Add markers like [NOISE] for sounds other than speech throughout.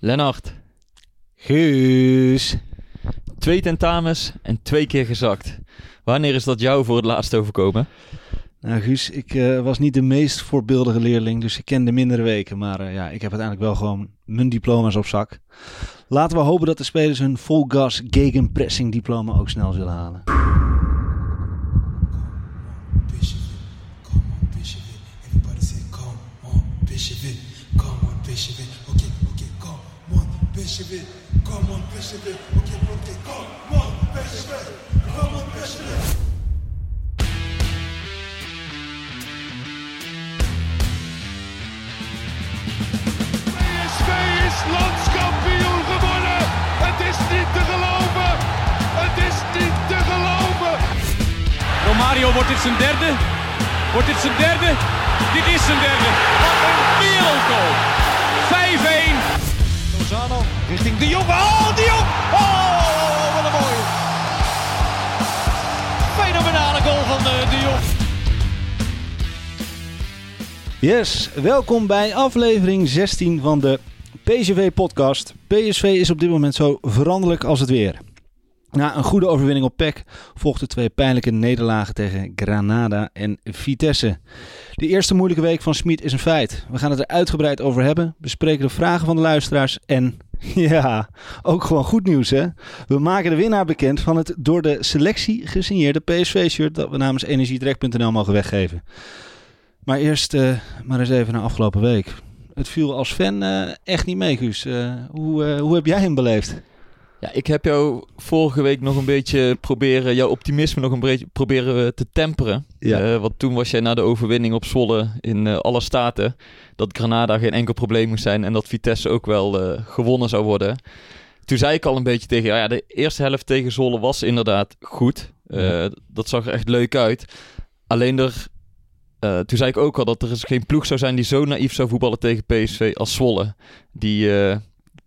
Lennart, Guus. twee tentamens en twee keer gezakt. Wanneer is dat jou voor het laatst overkomen? Nou, Guus, ik eh, was niet de meest voorbeeldige leerling, dus ik ken de mindere weken. Maar eh, ja, ik heb uiteindelijk wel gewoon mijn diploma's op zak. Laten we hopen dat de spelers hun vol gas gegenpressing diploma ook snel zullen halen. Okay, okay, come on, Bishop it, come on, Bishop it. PSV is landskampioen gewonnen. Het is niet te geloven. Het is niet te geloven. Romario, wordt dit zijn derde? Wordt dit zijn derde? Dit is zijn derde. Wat een wereldgoal. 5-1. Richting de Jong. Oh, de Jong. Oh, wat een mooie. Fenomenale goal van eh, de Jong. Yes, welkom bij aflevering 16 van de PSV-podcast. PSV is op dit moment zo veranderlijk als het weer. Na een goede overwinning op PEC volgden twee pijnlijke nederlagen tegen Granada en Vitesse. De eerste moeilijke week van Smit is een feit. We gaan het er uitgebreid over hebben, bespreken de vragen van de luisteraars en [LAUGHS] ja, ook gewoon goed nieuws hè. We maken de winnaar bekend van het door de selectie gesigneerde PSV-shirt dat we namens energiedirect.nl mogen weggeven. Maar eerst eh, maar eens even naar afgelopen week. Het viel als fan eh, echt niet mee, Guus. Eh, hoe, hoe heb jij hem beleefd? Ja, ik heb jou vorige week nog een beetje proberen, jouw optimisme nog een beetje proberen eh, te temperen. Ja. Eh, want toen was jij na de overwinning op Zwolle in eh, alle staten dat Granada geen enkel probleem moest zijn en dat Vitesse ook wel gewonnen zou worden. Toen zei ik al een beetje tegen jou, ja, de eerste helft tegen Zwolle was inderdaad goed. Dat zag er echt leuk uit. Alleen er, toen zei ik ook al dat er geen ploeg zou zijn die zo naïef zou voetballen tegen PSV als Zwolle. Die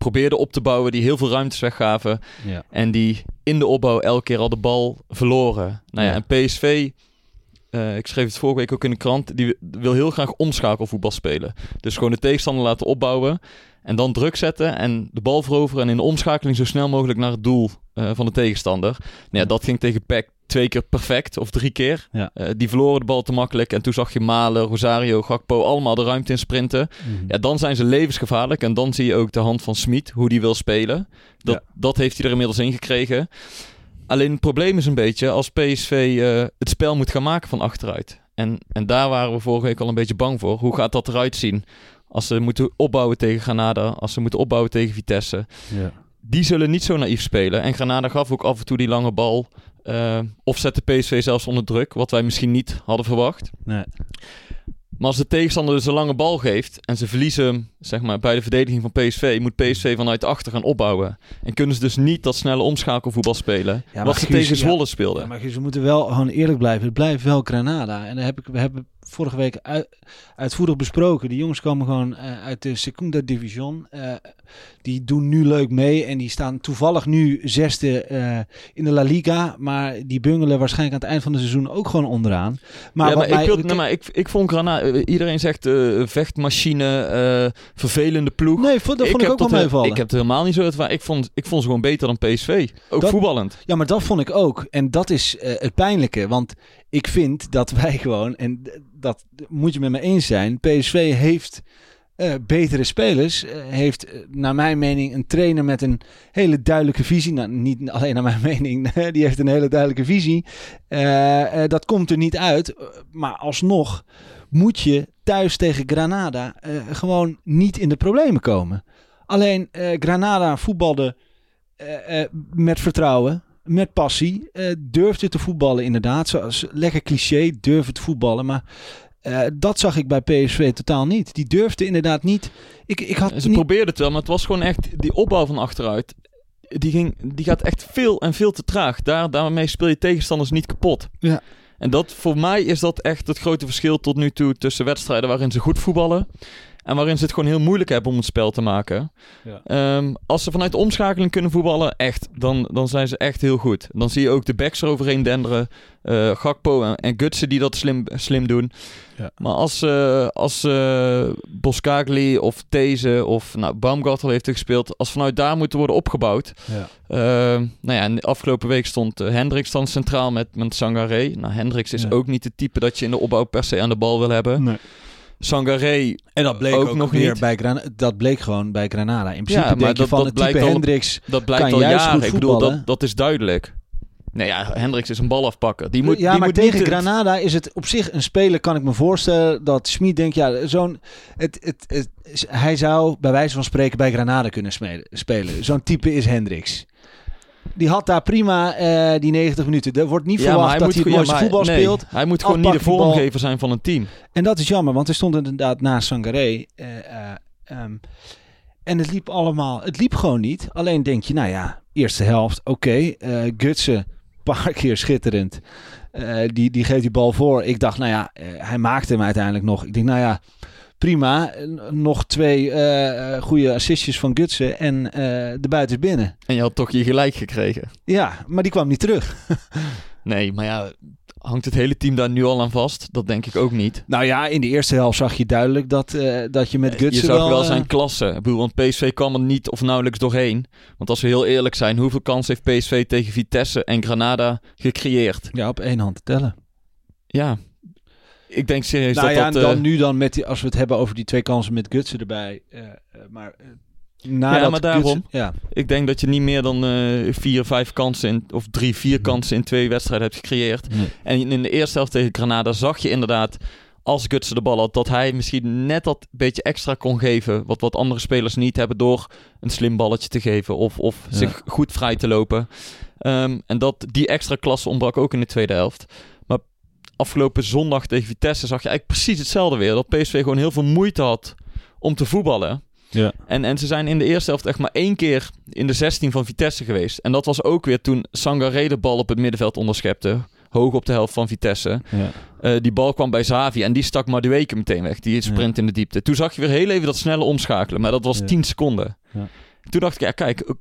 probeerde op te bouwen, die heel veel ruimtes weggaven. Ja. En die in de opbouw elke keer al de bal verloren. Nou ja, Ja. en PSV, eh, ik schreef het vorige week ook in de krant, die wil heel graag omschakelvoetbal spelen. Dus gewoon de tegenstander laten opbouwen en dan druk zetten en de bal veroveren en in de omschakeling zo snel mogelijk naar het doel eh, van de tegenstander. Nou ja, dat ging tegen PEC twee keer perfect, of drie keer. Ja. Eh, die verloren de bal te makkelijk en toen zag je Malen, Rosario, Gakpo allemaal de ruimte in sprinten. Ja, dan zijn ze levensgevaarlijk. En dan zie je ook de hand van Smit, hoe die wil spelen. Dat, Ja. dat heeft hij er inmiddels in gekregen. Alleen het probleem is een beetje als PSV eh, het spel moet gaan maken van achteruit. En, en daar waren we vorige week al een beetje bang voor. Hoe gaat dat eruit zien? Als ze moeten opbouwen tegen Granada, als ze moeten opbouwen tegen Vitesse. Ja. Die zullen niet zo naïef spelen. En Granada gaf ook af en toe die lange bal. eh, of zette PSV zelfs onder druk, wat wij misschien niet hadden verwacht. Nee. Maar als de tegenstander dus een lange bal geeft en ze verliezen hem, zeg maar, bij de verdediging van PSV, moet PSV vanuit achter gaan opbouwen. En kunnen ze dus niet dat snelle omschakelvoetbal spelen, wat ze Guus, tegen ja. Zwolle speelden. Ja, maar Guus, we moeten wel gewoon eerlijk blijven. Het blijft wel Granada. En daar heb ik, we hebben vorige week uit, uitvoerig besproken. Die jongens komen gewoon eh, uit de Segunda Division. Eh, die doen nu leuk mee. En die staan toevallig nu zesde eh, in de La Liga. Maar die bungelen waarschijnlijk aan het eind van het seizoen ook gewoon onderaan. Maar, ja, maar, mij- ik, maar ik, ik vond Granada, iedereen zegt vechtmachine, vervelende ploeg. Nee, dat vond ik, heb ook wel meevallen. Ik heb het helemaal niet zo ervaren. Ik vond, ik vond ze gewoon beter dan PSV. Ook Dat- voetballend. Ja, maar dat vond ik ook. En dat is het pijnlijke. Want ik vind dat wij gewoon, en dat moet je met me eens zijn, PSV heeft eh, betere spelers. eh, heeft eh, naar mijn mening een trainer met een hele duidelijke visie. Nou, niet alleen naar mijn [LAUGHS] mening, [LAUGHS] die heeft een hele duidelijke visie. Dat komt er niet uit. Maar alsnog moet je thuis tegen Granada gewoon niet in de problemen komen. Alleen Granada voetbalde met vertrouwen, met passie. eh durfde te voetballen inderdaad. Zoals lekker cliché, durven te voetballen. Maar Eh, dat zag ik bij PSV totaal niet. Die durfde inderdaad niet. Ik, ik had Ze niet... probeerden het wel, maar het was gewoon echt die opbouw van achteruit. Die, ging, die gaat echt veel en veel te traag. Daar, daarmee speel je tegenstanders niet kapot. Ja. En dat, voor mij is dat echt het grote verschil tot nu toe tussen wedstrijden waarin ze goed voetballen. En waarin ze het gewoon heel moeilijk hebben om het spel te maken. Ja. Ehm, als ze vanuit de omschakeling kunnen voetballen, echt, dan, dan zijn ze echt heel goed. Dan zie je ook de backs eroverheen denderen. eh, Gakpo en, en Gutsen die dat slim, slim doen. Ja. Maar als, eh als eh Boskagli of These of nou, Baumgartel heeft er gespeeld, als vanuit daar moeten worden opgebouwd. Ja. Ehm, nou ja, en de afgelopen week stond Hendricks dan centraal met, met Sangaré. Nou, Hendricks is ook niet het type dat je in de opbouw per se aan de bal wil hebben. Nee. Sangaré, En dat bleek ook, Ook nog weer niet. bij Granada. Dat bleek gewoon bij Granada. In principe maar denk je dat- van dat het type blijkt al- Hendricks. dat blijkt Kan al juist jaren. goed Ik bedoel, voetballen. dat, dat is duidelijk. Nee ja, Hendricks is een bal afpakken. Die moet, ja, die maar moet tegen niet het- Granada is het op zich een speler, kan ik me voorstellen, dat Schmid denkt, ja, zo'n, het, het, het, hij zou bij wijze van spreken bij Granada kunnen spelen. Zo'n type is Hendricks. Die had daar prima eh, die 90 minuten. Er wordt niet Ja, verwacht dat hij het mooiste voetbal nee, speelt. Hij moet gewoon niet de vormgever zijn van een team. En dat is jammer, want hij stond inderdaad naast Sangaré. eh, eh, ehm, en het liep allemaal, het liep gewoon niet. Alleen denk je, nou ja, eerste helft, oké. eh Gutsen, [LAUGHS] een paar keer schitterend. Die, die geeft die bal voor. Ik dacht, nou ja, hij maakte hem uiteindelijk nog. Ik denk, nou ja, prima. Nog twee eh, goede assistjes van Gutsen en eh, de buiten is binnen. En je had toch je gelijk gekregen. Ja, maar die kwam niet terug. [LAUGHS] Nee, maar ja, hangt het hele team daar nu al aan vast? Dat denk ik ook niet. Nou ja, in de eerste helft zag je duidelijk dat, dat je met Gutsen je zag wel, wel... zijn klasse. Ik bedoel, want PSV kwam er niet of nauwelijks doorheen. Want als we heel eerlijk zijn, hoeveel kans heeft PSV tegen Vitesse en Granada gecreëerd? ja, op één hand te tellen. Ja, ik denk serieus nou dat ja, dat... en dan eh, nu dan met die, als we het hebben over die twee kansen met Gutsen erbij. eh, eh, maar nadat Ja, maar daarom. Gutsen- ja, Ik denk dat je niet meer dan vier, vijf kansen in, of drie, vier kansen in twee wedstrijden hebt gecreëerd. En in de eerste helft tegen Granada zag je inderdaad, als Gutsen de bal had, dat hij misschien net dat beetje extra kon geven. Wat, wat andere spelers niet hebben door een slim balletje te geven of, of Ja. zich goed vrij te lopen. Ehm, en dat, die extra klasse ontbrak ook in de tweede helft. Afgelopen zondag tegen Vitesse zag je eigenlijk precies hetzelfde weer. Dat PSV gewoon heel veel moeite had om te voetballen. Ja. En, en ze zijn in de eerste helft echt maar één keer in de 16 van Vitesse geweest. En dat was ook weer toen Sangaré de bal op het middenveld onderschepte. Hoog op de helft van Vitesse. Ja. Eh, die bal kwam bij Zavi en die stak Madueke meteen weg. Die sprint in de diepte. Toen zag je weer heel even dat snelle omschakelen. Maar dat was Ja. 10 seconden. Ja. Toen dacht ik, ja kijk,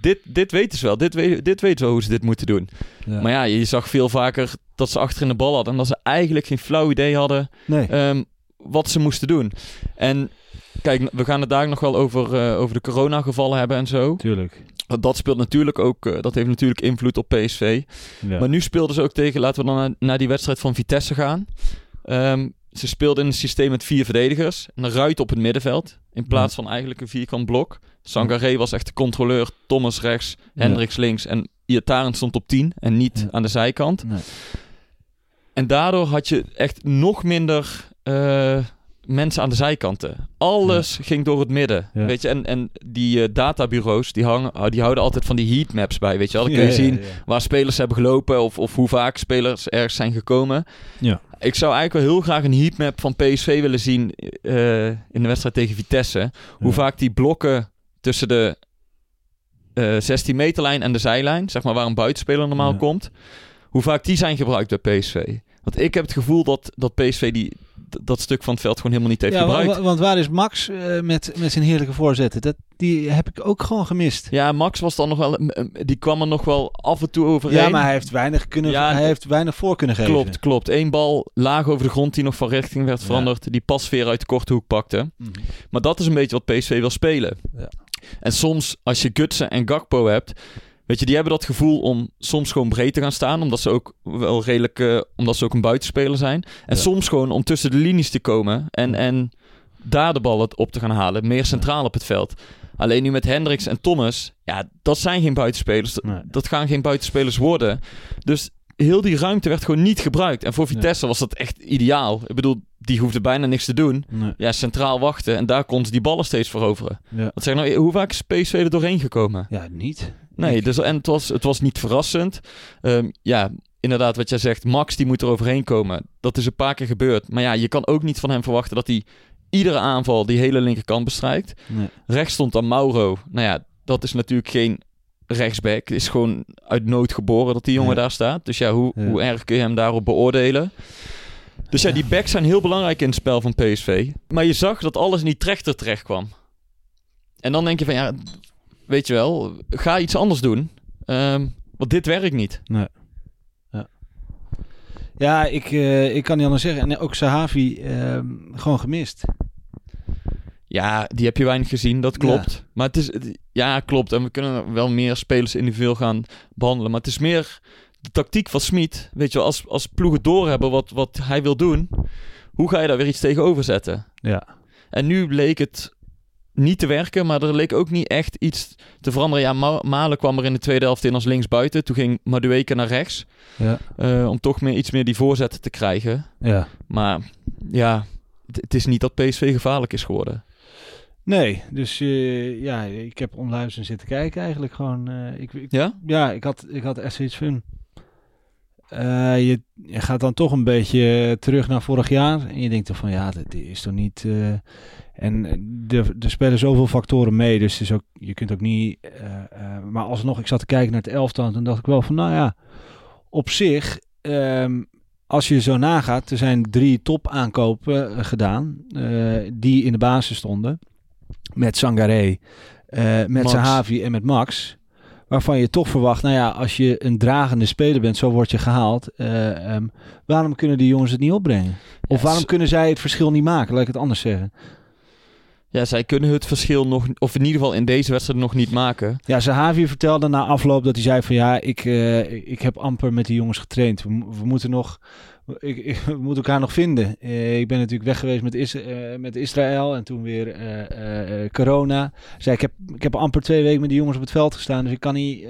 dit, dit weten ze wel. Dit, dit weten ze wel hoe ze dit moeten doen. Ja. Maar ja, je zag veel vaker dat ze achterin de bal hadden. En dat ze eigenlijk geen flauw idee hadden Nee. ehm, wat ze moesten doen. En kijk, we gaan het daar nog wel over, eh, over de coronagevallen hebben en zo. Tuurlijk. Want Dat speelt natuurlijk ook, eh, dat heeft natuurlijk invloed op PSV. Ja. Maar nu speelden ze ook tegen, laten we dan naar, naar die wedstrijd van Vitesse gaan. Ehm, ze speelden in een systeem met vier verdedigers. En een ruit op het middenveld. In plaats van eigenlijk een vierkant blok. Sangaré was echt de controleur. Thomas rechts, Ja. Hendricks links. En Iataren stond op 10 en niet aan de zijkant. Nee. En daardoor had je echt nog minder eh, mensen aan de zijkanten. Alles ging door het midden. Ja. Weet je, en, en die eh, databureaus die, hangen, ah, die houden altijd van die heatmaps bij. Weet je wel, dan kun je Ja, zien waar spelers hebben gelopen of, of hoe vaak spelers ergens zijn gekomen. Ja. Ik zou eigenlijk wel heel graag een heatmap van PSV willen zien eh, in de wedstrijd tegen Vitesse. Hoe vaak die blokken tussen de eh 16 meterlijn en de zijlijn, zeg maar waar een buitenspeler normaal komt, hoe vaak die zijn gebruikt bij PSV. Want ik heb het gevoel dat, dat PSV die, dat stuk van het veld gewoon helemaal niet heeft Ja, gebruikt. wa- want waar is Max eh, met, met zijn heerlijke voorzetten? Dat, die heb ik ook gewoon gemist. Ja, Max was dan nog wel, die kwam er nog wel af en toe overheen. Ja, maar hij heeft weinig, kunnen, Ja, hij heeft weinig voor kunnen geven. Klopt, klopt. Eén bal laag over de grond die nog van richting werd Ja. veranderd. Die pasveer uit de korte hoek pakte. Mhm. Maar dat is een beetje wat PSV wil spelen. Ja. En soms, als je Gutsen en Gakpo hebt... Weet je, die hebben dat gevoel om soms gewoon breed te gaan staan. Omdat ze ook wel redelijk... eh, omdat ze ook een buitenspeler zijn. En Ja. soms gewoon om tussen de linies te komen. En, en daar de bal op te gaan halen. Meer centraal op het veld. Alleen nu met Hendricks en Thomas... Ja, dat zijn geen buitenspelers. Dat, Nee. dat gaan geen buitenspelers worden. Dus heel die ruimte werd gewoon niet gebruikt. En voor Vitesse was dat echt ideaal. Ik bedoel, die hoefde bijna niks te doen. Nee. Ja, centraal wachten. En daar kon ze die ballen steeds veroveren. Ja. Wat zeg nou, hoe vaak is PSV er doorheen gekomen? ja, niet. Nee, dus, en het was, het was niet verrassend. Ehm, ja, inderdaad, wat jij zegt, Max die moet er overheen komen. Dat is een paar keer gebeurd. Maar ja, je kan ook niet van hem verwachten dat hij iedere aanval die hele linkerkant bestrijkt. Nee. Rechts stond dan Mauro. Nou ja, dat is natuurlijk geen rechtsback. Is gewoon uit nood geboren dat die jongen Ja. daar staat. Dus ja hoe, Ja. hoe erg kun je hem daarop beoordelen? Dus ja, die backs zijn heel belangrijk in het spel van PSV. Maar je zag dat alles niet trechter terecht kwam. En dan denk je van ja, weet je wel, ga iets anders doen. Ehm, want dit werkt niet. Ja, ik, eh, ik kan niet anders zeggen. En ook Sahavi ehm, gewoon gemist. Ja, die heb je weinig gezien, dat klopt. Maar het is, het- ja, klopt. En we kunnen wel meer spelers individueel gaan behandelen. Maar het is meer de tactiek van Smit. Weet je wel, als, als ploegen doorhebben wat, wat hij wil doen, hoe ga je daar weer iets tegenover zetten? Ja. En nu leek het niet te werken, maar er leek ook niet echt iets te veranderen. Ja, Ma- Malen kwam er in de tweede helft in als linksbuiten. Toen ging Madueke naar rechts, Ja. eh, om toch meer, iets meer die voorzetten te krijgen. ja. Maar ja, het, is niet dat PSV gevaarlijk is geworden. Nee, dus eh, ja, ik heb onluisterend zitten kijken eigenlijk gewoon. eh, ik, ik- Ja? ja, ik had, ik had echt zoiets van... je, je gaat dan toch een beetje terug naar vorig jaar. En je denkt toch van, ja, dit is toch niet... en er, er spelen zoveel factoren mee. Dus is ook, je kunt ook niet... eh, eh, maar alsnog, ik zat te kijken naar het elftal. En toen dacht ik wel van, nou ja, op zich... ehm, als je zo nagaat, er zijn drie top aankopen eh, gedaan. eh, die in de basis stonden. Met Sangaré, eh, met Max. Sahavi en met Max. Waarvan je toch verwacht, nou ja, als je een dragende speler bent, zo word je gehaald. eh, ehm, waarom kunnen die jongens het niet opbrengen? Of waarom kunnen zij het verschil niet maken? Laat ik het anders zeggen. Ja, zij kunnen het verschil nog, of in ieder geval in deze wedstrijd nog niet maken. Ja, Sahavi vertelde na afloop dat hij zei van ja, ik, eh, ik heb amper met die jongens getraind. We, mo- we moeten nog, ik, ik- [LAUGHS] we moeten elkaar nog vinden. Eh, ik ben natuurlijk weg geweest met, Is, eh, met Israël en toen weer corona. Zei ik heb, ik heb amper twee weken met die jongens op het veld gestaan, dus ik kan niet.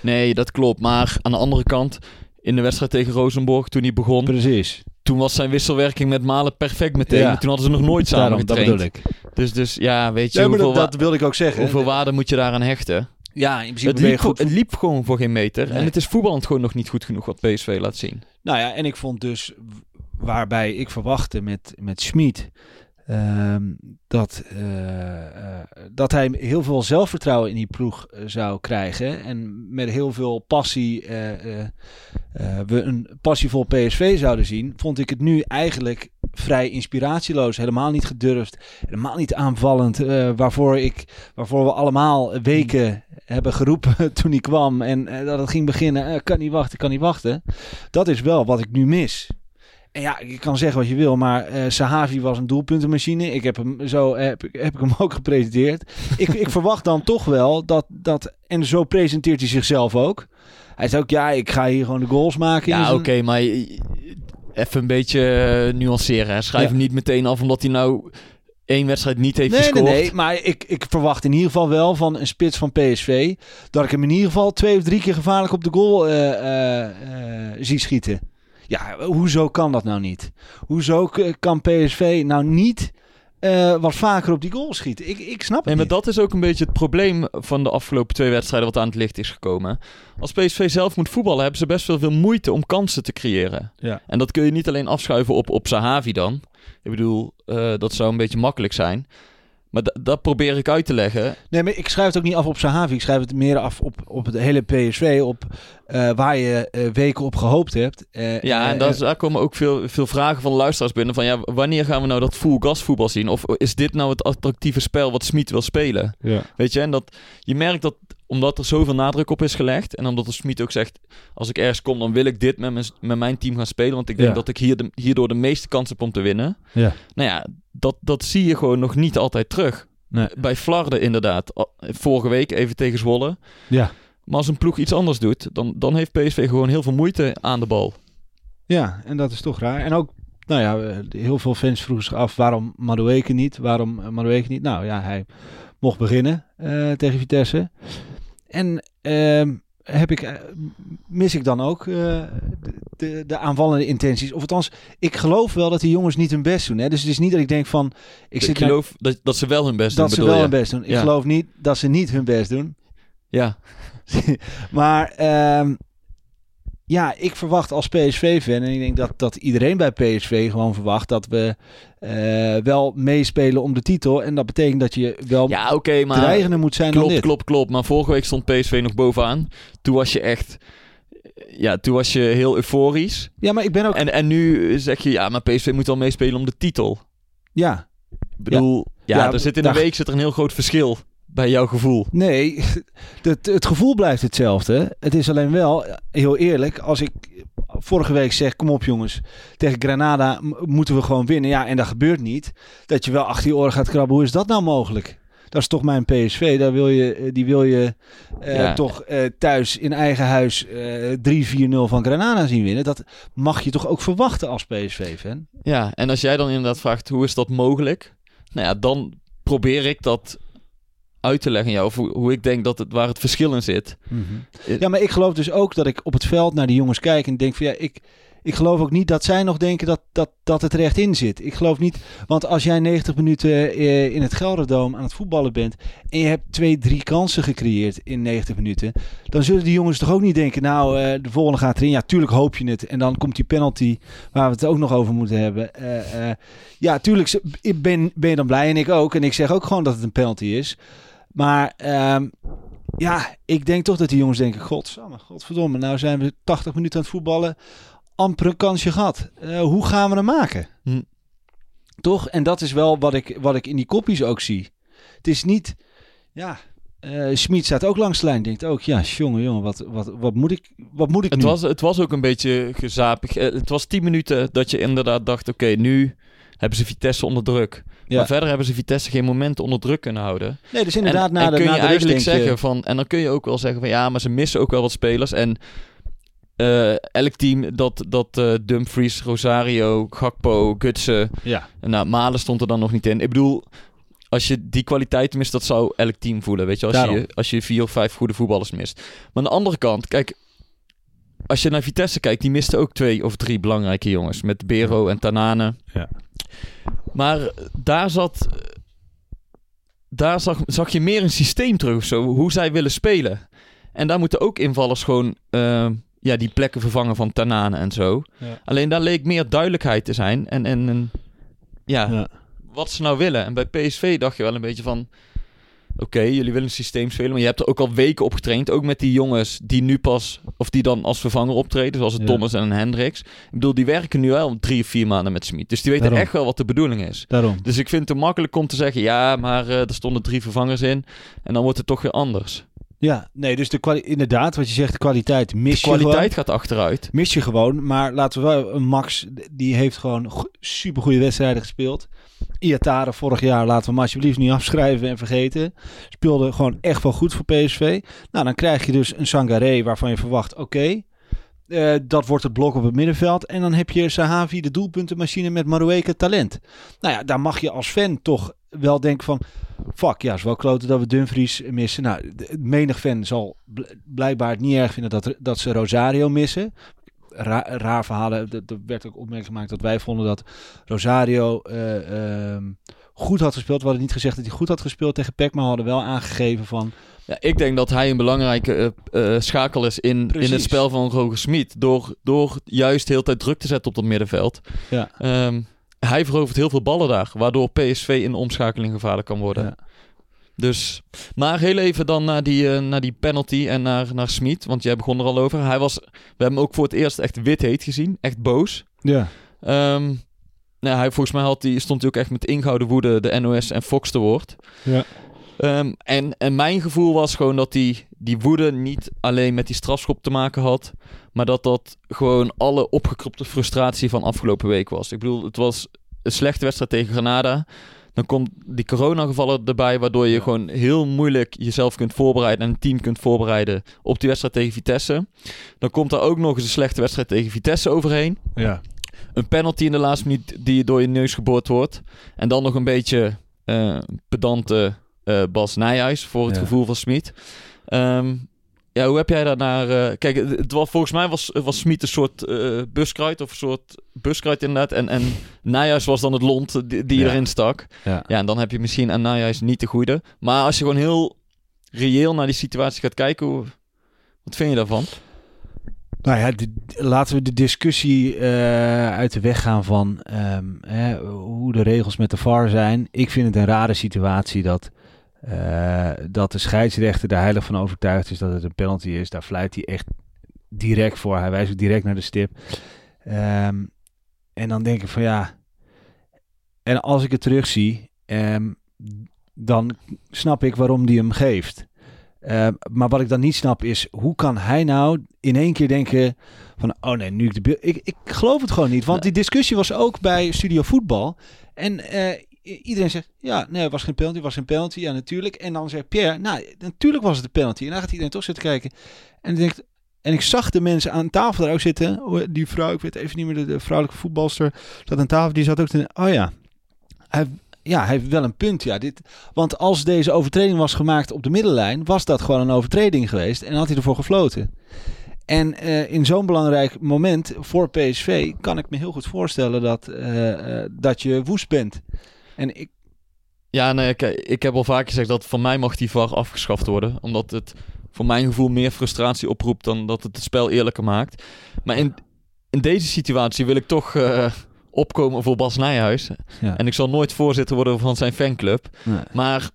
Nee, dat klopt. Maar aan de andere kant, in de wedstrijd tegen Rosenborg, toen hij begon, precies. toen was zijn wisselwerking met Malen perfect meteen. Ja. Toen hadden ze nog nooit samen Daarom, dat getraind. bedoel ik. Dus, dus ja, weet je, hoeveel, dat, dat wilde ik ook zeggen. hoeveel waarde moet je daaraan hechten? ja, in principe Het liep, goed. het liep gewoon voor geen meter. Nee. En het is voetballend gewoon nog niet goed genoeg wat PSV laat zien. Nou ja, en ik vond dus waarbij ik verwachtte met, met Schmid. Ehm, dat, eh, eh, dat hij heel veel zelfvertrouwen in die ploeg eh, zou krijgen. En met heel veel passie we een passievol PSV zouden zien. Vond ik het nu eigenlijk vrij inspiratieloos. Helemaal niet gedurfd. Helemaal niet aanvallend. waarvoor, ik, waarvoor we allemaal weken hebben geroepen [LAUGHS] toen hij kwam. En dat het ging beginnen. kan niet wachten, kan niet wachten. Dat is wel wat ik nu mis. En ja, je kan zeggen wat je wil, maar eh Sahavi was een doelpuntenmachine. Ik heb hem zo heb, ik- heb ik hem [LAUGHS] ook gepresenteerd. ik, ik verwacht dan toch wel dat, dat. En zo presenteert hij zichzelf ook. Hij zei ook, ja, ik ga hier gewoon de goals maken. Ja, oké, maar je- even een beetje eh, nuanceren. Schrijf Ja. hem niet meteen af omdat hij nou één wedstrijd niet heeft Nee, nee, gescoord. nee. Maar ik, ik verwacht in ieder geval wel van een spits van PSV. dat ik hem in ieder geval twee of drie keer gevaarlijk op de goal eh, eh, eh, zie schieten. Ja, hoezo kan dat nou niet? Hoezo kan PSV nou niet eh, wat vaker op die goal schieten? Ik, ik snap het Nee, maar dat is ook een beetje het probleem van de afgelopen twee wedstrijden wat aan het licht is gekomen. Als PSV zelf moet voetballen, hebben ze best wel veel moeite om kansen te creëren. Ja. En dat kun je niet alleen afschuiven op, op Sahavi dan. Ik bedoel, eh, dat zou een beetje makkelijk zijn. Maar da- dat probeer ik uit te leggen. Nee, maar ik schrijf het ook niet af op Sahavi. Ik schrijf het meer af op, op het hele PSV. Op eh, waar je eh, weken op gehoopt hebt. Eh, Ja, en dat is- daar komen ook veel, veel vragen van de luisteraars binnen. Van ja, wanneer gaan we nou dat full gas voetbal zien? Of is dit nou het attractieve spel wat Smit wil spelen? ja. Weet je, en dat je merkt dat omdat er zoveel nadruk op is gelegd. En omdat de Smit ook zegt: als ik ergens kom, dan wil ik dit met mijn, met mijn team gaan spelen. Want ik denk Ja. dat ik hier de, hierdoor de meeste kans heb om te winnen. Ja. Nou ja, dat, dat zie je gewoon nog niet altijd terug. Nee. Bij Flarden inderdaad. Vorige week even tegen Zwolle. Ja. Maar als een ploeg iets anders doet, dan, dan heeft PSV gewoon heel veel moeite aan de bal. Ja, en dat is toch raar. En ook, nou ja, eh, heel veel fans vroegen zich af waarom Madueke niet? Waarom eh, Madueke niet? Nou ja, hij mocht beginnen eh, tegen Vitesse. En ehm, heb ik, eh, mis ik dan ook eh, de, de, de aanvallende intenties? Of althans, ik geloof wel dat die jongens niet hun best doen. Hè? Dus het is niet dat ik denk van, ik, Ik, zit naar- geloof dat, dat ze wel hun best doen, dat ze wel hun best doen. Ik Ja. geloof niet dat ze niet hun best doen. Ja, [LAUGHS] maar ehm, ja, ik verwacht als PSV-fan, en ik denk dat, dat iedereen bij PSV gewoon verwacht dat we eh, wel meespelen om de titel. En dat betekent dat je wel Ja, oké, maar... dreigender moet zijn dan Klopt, dit. klopt, klopt. Maar vorige week stond PSV nog bovenaan. Toen was je echt... Ja, toen was je heel euforisch. Ja, maar ik ben ook... En, en nu zeg je, ja, maar PSV moet wel meespelen om de titel. Ja, Ik bedoel, ja, Ja, er zit in de week zit er een heel groot verschil bij jouw gevoel. Nee, [LAUGHS] het, het gevoel blijft hetzelfde. Het is alleen wel, heel eerlijk, als ik vorige week zeg, kom op jongens, tegen Granada moeten we gewoon winnen. Ja, en dat gebeurt niet. Dat je wel achter je oren gaat krabben. Hoe is dat nou mogelijk? Dat is toch mijn PSV. Daar wil je, eh, die wil je eh, Ja. toch eh, thuis in eigen huis eh 3-4-0 van Granada zien winnen. Dat mag je toch ook verwachten als PSV-fan? Ja, en als jij dan inderdaad vraagt, hoe is dat mogelijk? Nou ja, dan probeer ik dat uit te leggen aan jou. Of hoe, ik denk dat het, waar het verschil in zit. Ja, maar ik geloof dus ook dat ik op het veld naar die jongens kijk en denk van ja, ik, ik geloof ook niet dat zij nog denken dat, dat, dat het er echt in zit. Ik geloof niet, want als jij 90 minuten eh, in het Gelderdoom aan het voetballen bent en je hebt twee, drie kansen gecreëerd in 90 minuten, dan zullen die jongens toch ook niet denken, nou, eh, de volgende gaat erin. Ja, tuurlijk hoop je het. En dan komt die penalty waar we het ook nog over moeten hebben. Eh, eh, ja, tuurlijk ben, ben je dan blij en ik ook. En ik zeg ook gewoon dat het een penalty is. Maar ehm, ja, ik denk toch dat die jongens denken: Godsamme, godverdomme, nou zijn we 80 minuten aan het voetballen. Amper een kansje gehad. Eh, hoe gaan we hem maken? Hm. Toch? En dat is wel wat ik, wat ik in die kopjes ook zie. Het is niet, ja. eh Schmid staat ook langs de lijn. Denkt ook, ja, jongen, jongen, wat, wat, wat moet ik, wat moet ik Het nu? was, het was ook een beetje gezapig. Eh, Het was 10 minuten dat je inderdaad dacht, oké, nu hebben ze Vitesse onder druk. Ja. Maar verder hebben ze Vitesse geen moment onder druk kunnen houden. nee, dus inderdaad, en, na en de, kun na je de eigenlijk je- zeggen van... En dan kun je ook wel zeggen van ja, maar ze missen ook wel wat spelers. En eh, elk team dat, dat eh, Dumfries, Rosario, Gakpo, Gutsen... Ja, Nou, Malen stond er dan nog niet in. Ik bedoel, als je die kwaliteit mist, dat zou elk team voelen. Weet je, als Daarom. je, als je vier of vijf goede voetballers mist. Maar aan de andere kant, kijk, als je naar Vitesse kijkt, die misten ook twee of drie belangrijke jongens. Met Bero en Tanane. Ja. Maar daar zat. Daar zag, zag je meer een systeem terug of zo, hoe zij willen spelen. En daar moeten ook invallers gewoon eh, ja, die plekken vervangen van Tanane en zo. Ja. Alleen daar leek meer duidelijkheid te zijn. En, en, en ja, ja. wat ze nou willen. En bij PSV dacht je wel een beetje van... Oké, jullie willen een systeem spelen, maar je hebt er ook al weken op getraind. Ook met die jongens die nu pas, of die dan als vervanger optreden, zoals een Ja. Thomas en Hendricks. Ik bedoel, die werken nu al drie of vier maanden met Smit. Dus die weten Daarom. echt wel wat de bedoeling is. Daarom. Dus ik vind het te makkelijk om te zeggen, ja, maar eh, er stonden drie vervangers in. En dan wordt het toch weer anders. Ja, nee, dus de inderdaad, wat je zegt, de kwaliteit mis De je kwaliteit gewoon. gaat achteruit. Mis je gewoon, maar laten we wel, een Max, die heeft gewoon go- supergoeie wedstrijden gespeeld. Iatare vorig jaar, laten we hem alsjeblieft niet [LAUGHS] afschrijven en vergeten. Speelde gewoon echt wel goed voor PSV. Nou, dan krijg je dus een Sangaré waarvan je verwacht, oké, eh, dat wordt het blok op het middenveld. En dan heb je Sahavi, de doelpuntenmachine met Marueke talent. Nou ja, daar mag je als fan toch wel denken van... Fuck, ja, is wel kloten dat we Dumfries missen. Nou, menig fan zal bl- blijkbaar het niet erg vinden dat, dat ze Rosario missen. Ra- raar verhalen. Er er werd ook opmerking gemaakt dat wij vonden dat Rosario eh, ehm, goed had gespeeld. We hadden niet gezegd dat hij goed had gespeeld tegen PEC, maar hadden wel aangegeven van... Ja, ik denk dat hij een belangrijke eh, eh, schakel is in, in het spel van Roger Smit. Door, door juist heel de tijd druk te zetten op dat middenveld. Ja. Ehm, hij verovert heel veel ballen daar, waardoor PSV in de omschakeling gevaarlijk kan worden. Ja. Dus, maar heel even dan naar die, eh, naar die penalty en naar, naar Smit, want jij begon er al over. Hij was, we hebben hem ook voor het eerst echt wit heet gezien, echt boos. Ja. Ehm, nou, hij, volgens mij had die, stond hij ook echt met ingehouden woede de NOS en Fox te woord. Ja. Ehm, en, en mijn gevoel was gewoon dat die, die woede niet alleen met die strafschop te maken had, maar dat dat gewoon alle opgekropte frustratie van afgelopen week was. Ik bedoel, het was een slechte wedstrijd tegen Granada. Dan komt die coronagevallen erbij, waardoor je Ja. gewoon heel moeilijk jezelf kunt voorbereiden en een team kunt voorbereiden op die wedstrijd tegen Vitesse. Dan komt er ook nog eens een slechte wedstrijd tegen Vitesse overheen Ja. een penalty in de laatste minuut die door je neus geboord wordt. En dan nog een beetje eh, pedante eh, Bas Nijhuis voor het Ja. gevoel van Smit. Ehm, ja, hoe heb jij daar naar... eh, kijk, het, het was, volgens mij was, was Smit een soort eh buskruid of een soort buskruid inderdaad. En, en Nijhuis was dan het lont die, die Ja. erin stak. Ja. Ja, en dan heb je misschien aan Nijhuis niet de goede. Maar als je gewoon heel reëel naar die situatie gaat kijken, hoe, wat vind je daarvan? Nou ja, de- laten we de discussie eh, uit de weg gaan van ehm, hè, hoe de regels met de VAR zijn. Ik vind het een rare situatie dat, eh, dat de scheidsrechter er heilig van overtuigd is dat het een penalty is. Daar fluit hij echt direct voor. Hij wijst ook direct naar de stip. Ehm, en dan denk ik van ja. En als ik het terugzie, ehm, dan snap ik waarom die hem geeft. Uh, maar wat ik dan niet snap is, hoe kan hij nou in één keer denken van, oh nee, nu ik de beeld... Ik, ik geloof het gewoon niet, want die discussie was ook bij Studio Voetbal. En uh, i- iedereen zegt, ja, nee, het was geen penalty, het was een penalty, ja natuurlijk. En dan zegt Pierre, nou, natuurlijk was het een penalty. En dan gaat iedereen toch zitten kijken. En, denkt, en ik zag de mensen aan tafel daar ook zitten. Die vrouw, ik weet even niet meer, de, vrouwelijke voetbalster zat aan tafel. Die zat ook te oh ja, hij, ja, hij heeft wel een punt. Ja, dit, want als deze overtreding was gemaakt op de middenlijn, was dat gewoon een overtreding geweest en had hij ervoor gefloten. En uh, in zo'n belangrijk moment voor PSV kan ik me heel goed voorstellen dat, uh, uh, dat je woest bent. En ik. Ja, nee, ik, ik heb al vaak gezegd dat van mij mag die VAR afgeschaft worden. Omdat het voor mijn gevoel meer frustratie oproept dan dat het het spel eerlijker maakt. Maar in, in deze situatie wil ik toch uh, opkomen voor Bas Nijhuis. Ja. En ik zal nooit voorzitter worden van zijn fanclub. Nee. Maar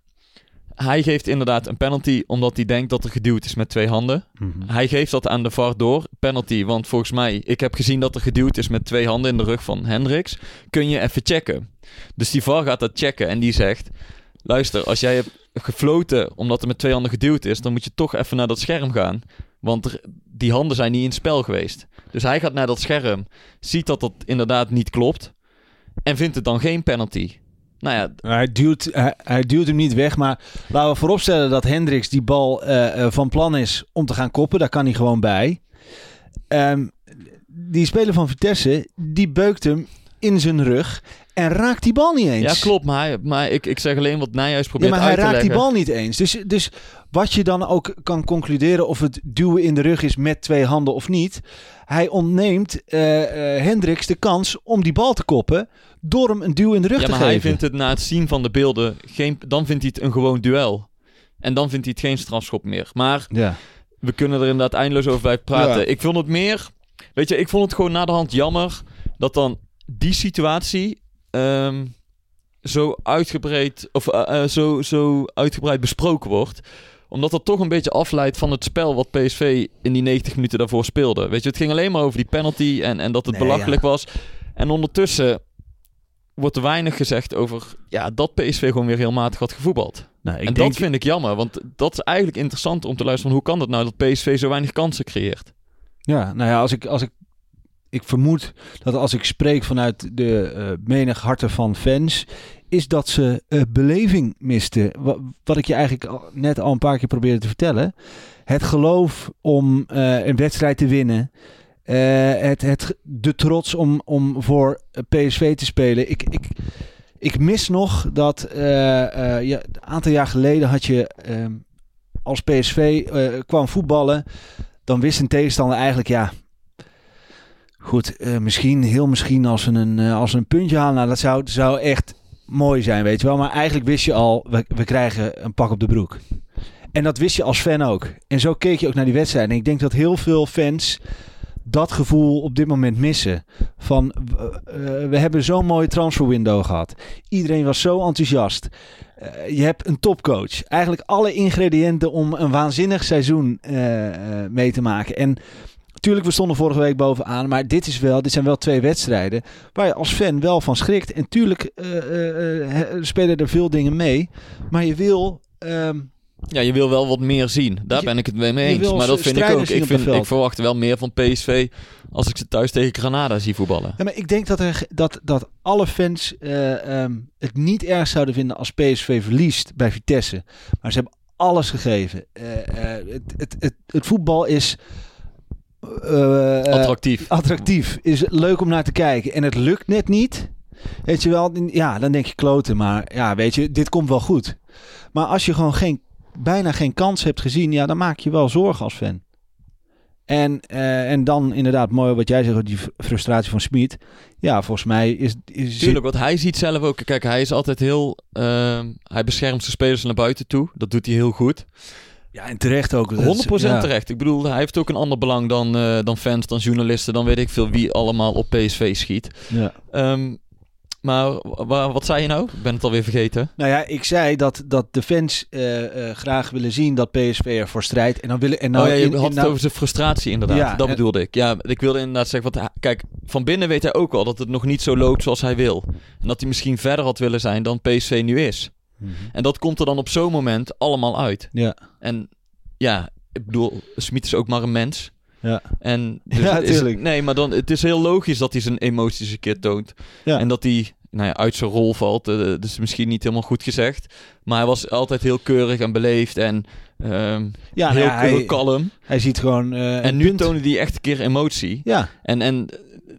hij geeft inderdaad een penalty omdat hij denkt dat er geduwd is met twee handen. Mm-hmm. Hij geeft dat aan de VAR door. Penalty, want volgens mij, ik heb gezien dat er geduwd is met twee handen in de rug van Hendricks. Kun je even checken. Dus die VAR gaat dat checken en die zegt... Luister, als jij hebt gefloten omdat er met twee handen geduwd is... dan moet je toch even naar dat scherm gaan. Want er, die handen zijn niet in het spel geweest. Dus hij gaat naar dat scherm, ziet dat dat inderdaad niet klopt... en vindt het dan geen penalty. Nou ja, hij, duwt, hem niet weg, maar laten we vooropstellen dat Hendricks die bal uh, uh, van plan is om te gaan koppen. Daar kan hij gewoon bij. Um, die speler van Vitesse, die beukt hem in zijn rug en raakt die bal niet eens. Ja, klopt, maar, hij, maar ik, ik zeg alleen wat Nijhuis probeert ja, maar hij raakt leggen. die bal niet eens. Dus, dus wat je dan ook kan concluderen of het duwen in de rug is met twee handen of niet. Hij ontneemt uh, uh, Hendricks de kans om die bal te koppen door hem een duw in de rug ja, te maar geven. hij vindt het na het zien van de beelden, geen, dan vindt hij het een gewoon duel. En dan vindt hij het geen strafschop meer. Maar ja. we kunnen er inderdaad eindeloos over blijven praten. Ja. Ik vond het meer, weet je, ik vond het gewoon na de hand jammer dat dan die situatie um, zo uitgebreid of uh, uh, zo, zo uitgebreid besproken wordt omdat dat toch een beetje afleidt van het spel wat PSV in die 90 minuten daarvoor speelde. Weet je, het ging alleen maar over die penalty en, en dat het nee, belachelijk ja. was. En ondertussen wordt er weinig gezegd over ja, dat PSV gewoon weer heel matig had gevoetbald. Nou, en dat vind ik jammer, want dat is eigenlijk interessant om te luisteren hoe kan het nou dat PSV zo weinig kansen creëert. Ja, nou ja, als ik, als ik, ik vermoed dat als ik spreek vanuit de uh, menig harten van fans, is dat ze uh, beleving misten. Wat, wat ik je eigenlijk net al een paar keer probeerde te vertellen. Het geloof om uh, een wedstrijd te winnen. Het, het, de trots om, om voor PSV te spelen. Ik, ik, ik mis nog dat ja, een aantal jaar geleden had je als PSV kwam voetballen. Dan wist een tegenstander eigenlijk ja. Goed, misschien, heel misschien als een, als ze een puntje halen. Nou, dat zou, zou echt mooi zijn, weet je wel. Maar eigenlijk wist je al, we, we krijgen een pak op de broek. En dat wist je als fan ook. En zo keek je ook naar die wedstrijd. En ik denk dat heel veel fans dat gevoel op dit moment missen. Van uh, we hebben zo'n mooie transfer window gehad. Iedereen was zo enthousiast. Je hebt een topcoach. Eigenlijk alle ingrediënten om een waanzinnig seizoen mee te maken. En natuurlijk, we stonden vorige week bovenaan. Maar dit, is wel, dit zijn wel twee wedstrijden waar je als fan wel van schrikt. En tuurlijk uh, spelen er veel dingen mee. Maar je wil... Um, ja, je wil wel wat meer zien. Daar Je- ben ik het mee eens. Maar dat vind ik ook. Ik, vind, ik verwacht wel meer van PSV als ik ze thuis tegen Granada zie voetballen. Ja, maar ik denk dat, er, dat, dat alle fans eh, ehm, het niet erg zouden vinden als PSV verliest bij Vitesse. Maar ze hebben alles gegeven. Eh, eh, het, het, het, het voetbal is eh, eh, Attractief. attractief. Is leuk om naar te kijken. En het lukt net niet. Weet je wel, ja, dan denk je kloten. Maar ja, weet je, dit komt wel goed. Maar als je gewoon geen, bijna geen kans hebt gezien, ja, dan maak je wel zorgen als fan. En, eh, en dan inderdaad mooi wat jij zegt, die fr- frustratie van Smit. Ja, volgens mij is... is Tuurlijk, want hij ziet zelf ook... Kijk, hij is altijd heel... ehm, hij beschermt zijn spelers naar buiten toe. Dat doet hij heel goed. Ja, en terecht ook. Dat is- 100% ja. terecht. Ik bedoel, hij heeft ook een ander belang dan, eh, dan fans, dan journalisten, dan weet ik veel wie allemaal op PSV schiet. Ja. Ehm, maar wa- wat zei je nou? Ik ben het alweer vergeten. Nou ja, ik zei dat, dat de fans eh, eh, graag willen zien dat PSV ervoor strijdt. En dan willen... En nou, oh ja, je in- had in- het nou- over zijn frustratie inderdaad. Ja, dat en- bedoelde ik. Ja, ik wilde inderdaad zeggen, want hij- kijk, van binnen weet hij ook wel dat het nog niet zo loopt zoals hij wil. En dat hij misschien verder had willen zijn dan PSV nu is. Mhm. En dat komt er dan op zo'n moment allemaal uit. Ja. En ja, ik bedoel, Smit is ook maar een mens. Ja. En [LAUGHS] dus Ja, is- nee, maar dan, het is heel logisch dat hij zijn emoties een keer toont. Ja. En dat hij nou ja, uit zijn rol valt. dat is misschien niet helemaal goed gezegd. Maar hij was altijd heel keurig en beleefd en ehm, Ja, heel, nou ja, hij, kalm. hij ziet gewoon... eh, En nu punt. toonde hij echt een keer emotie. Ja, En, en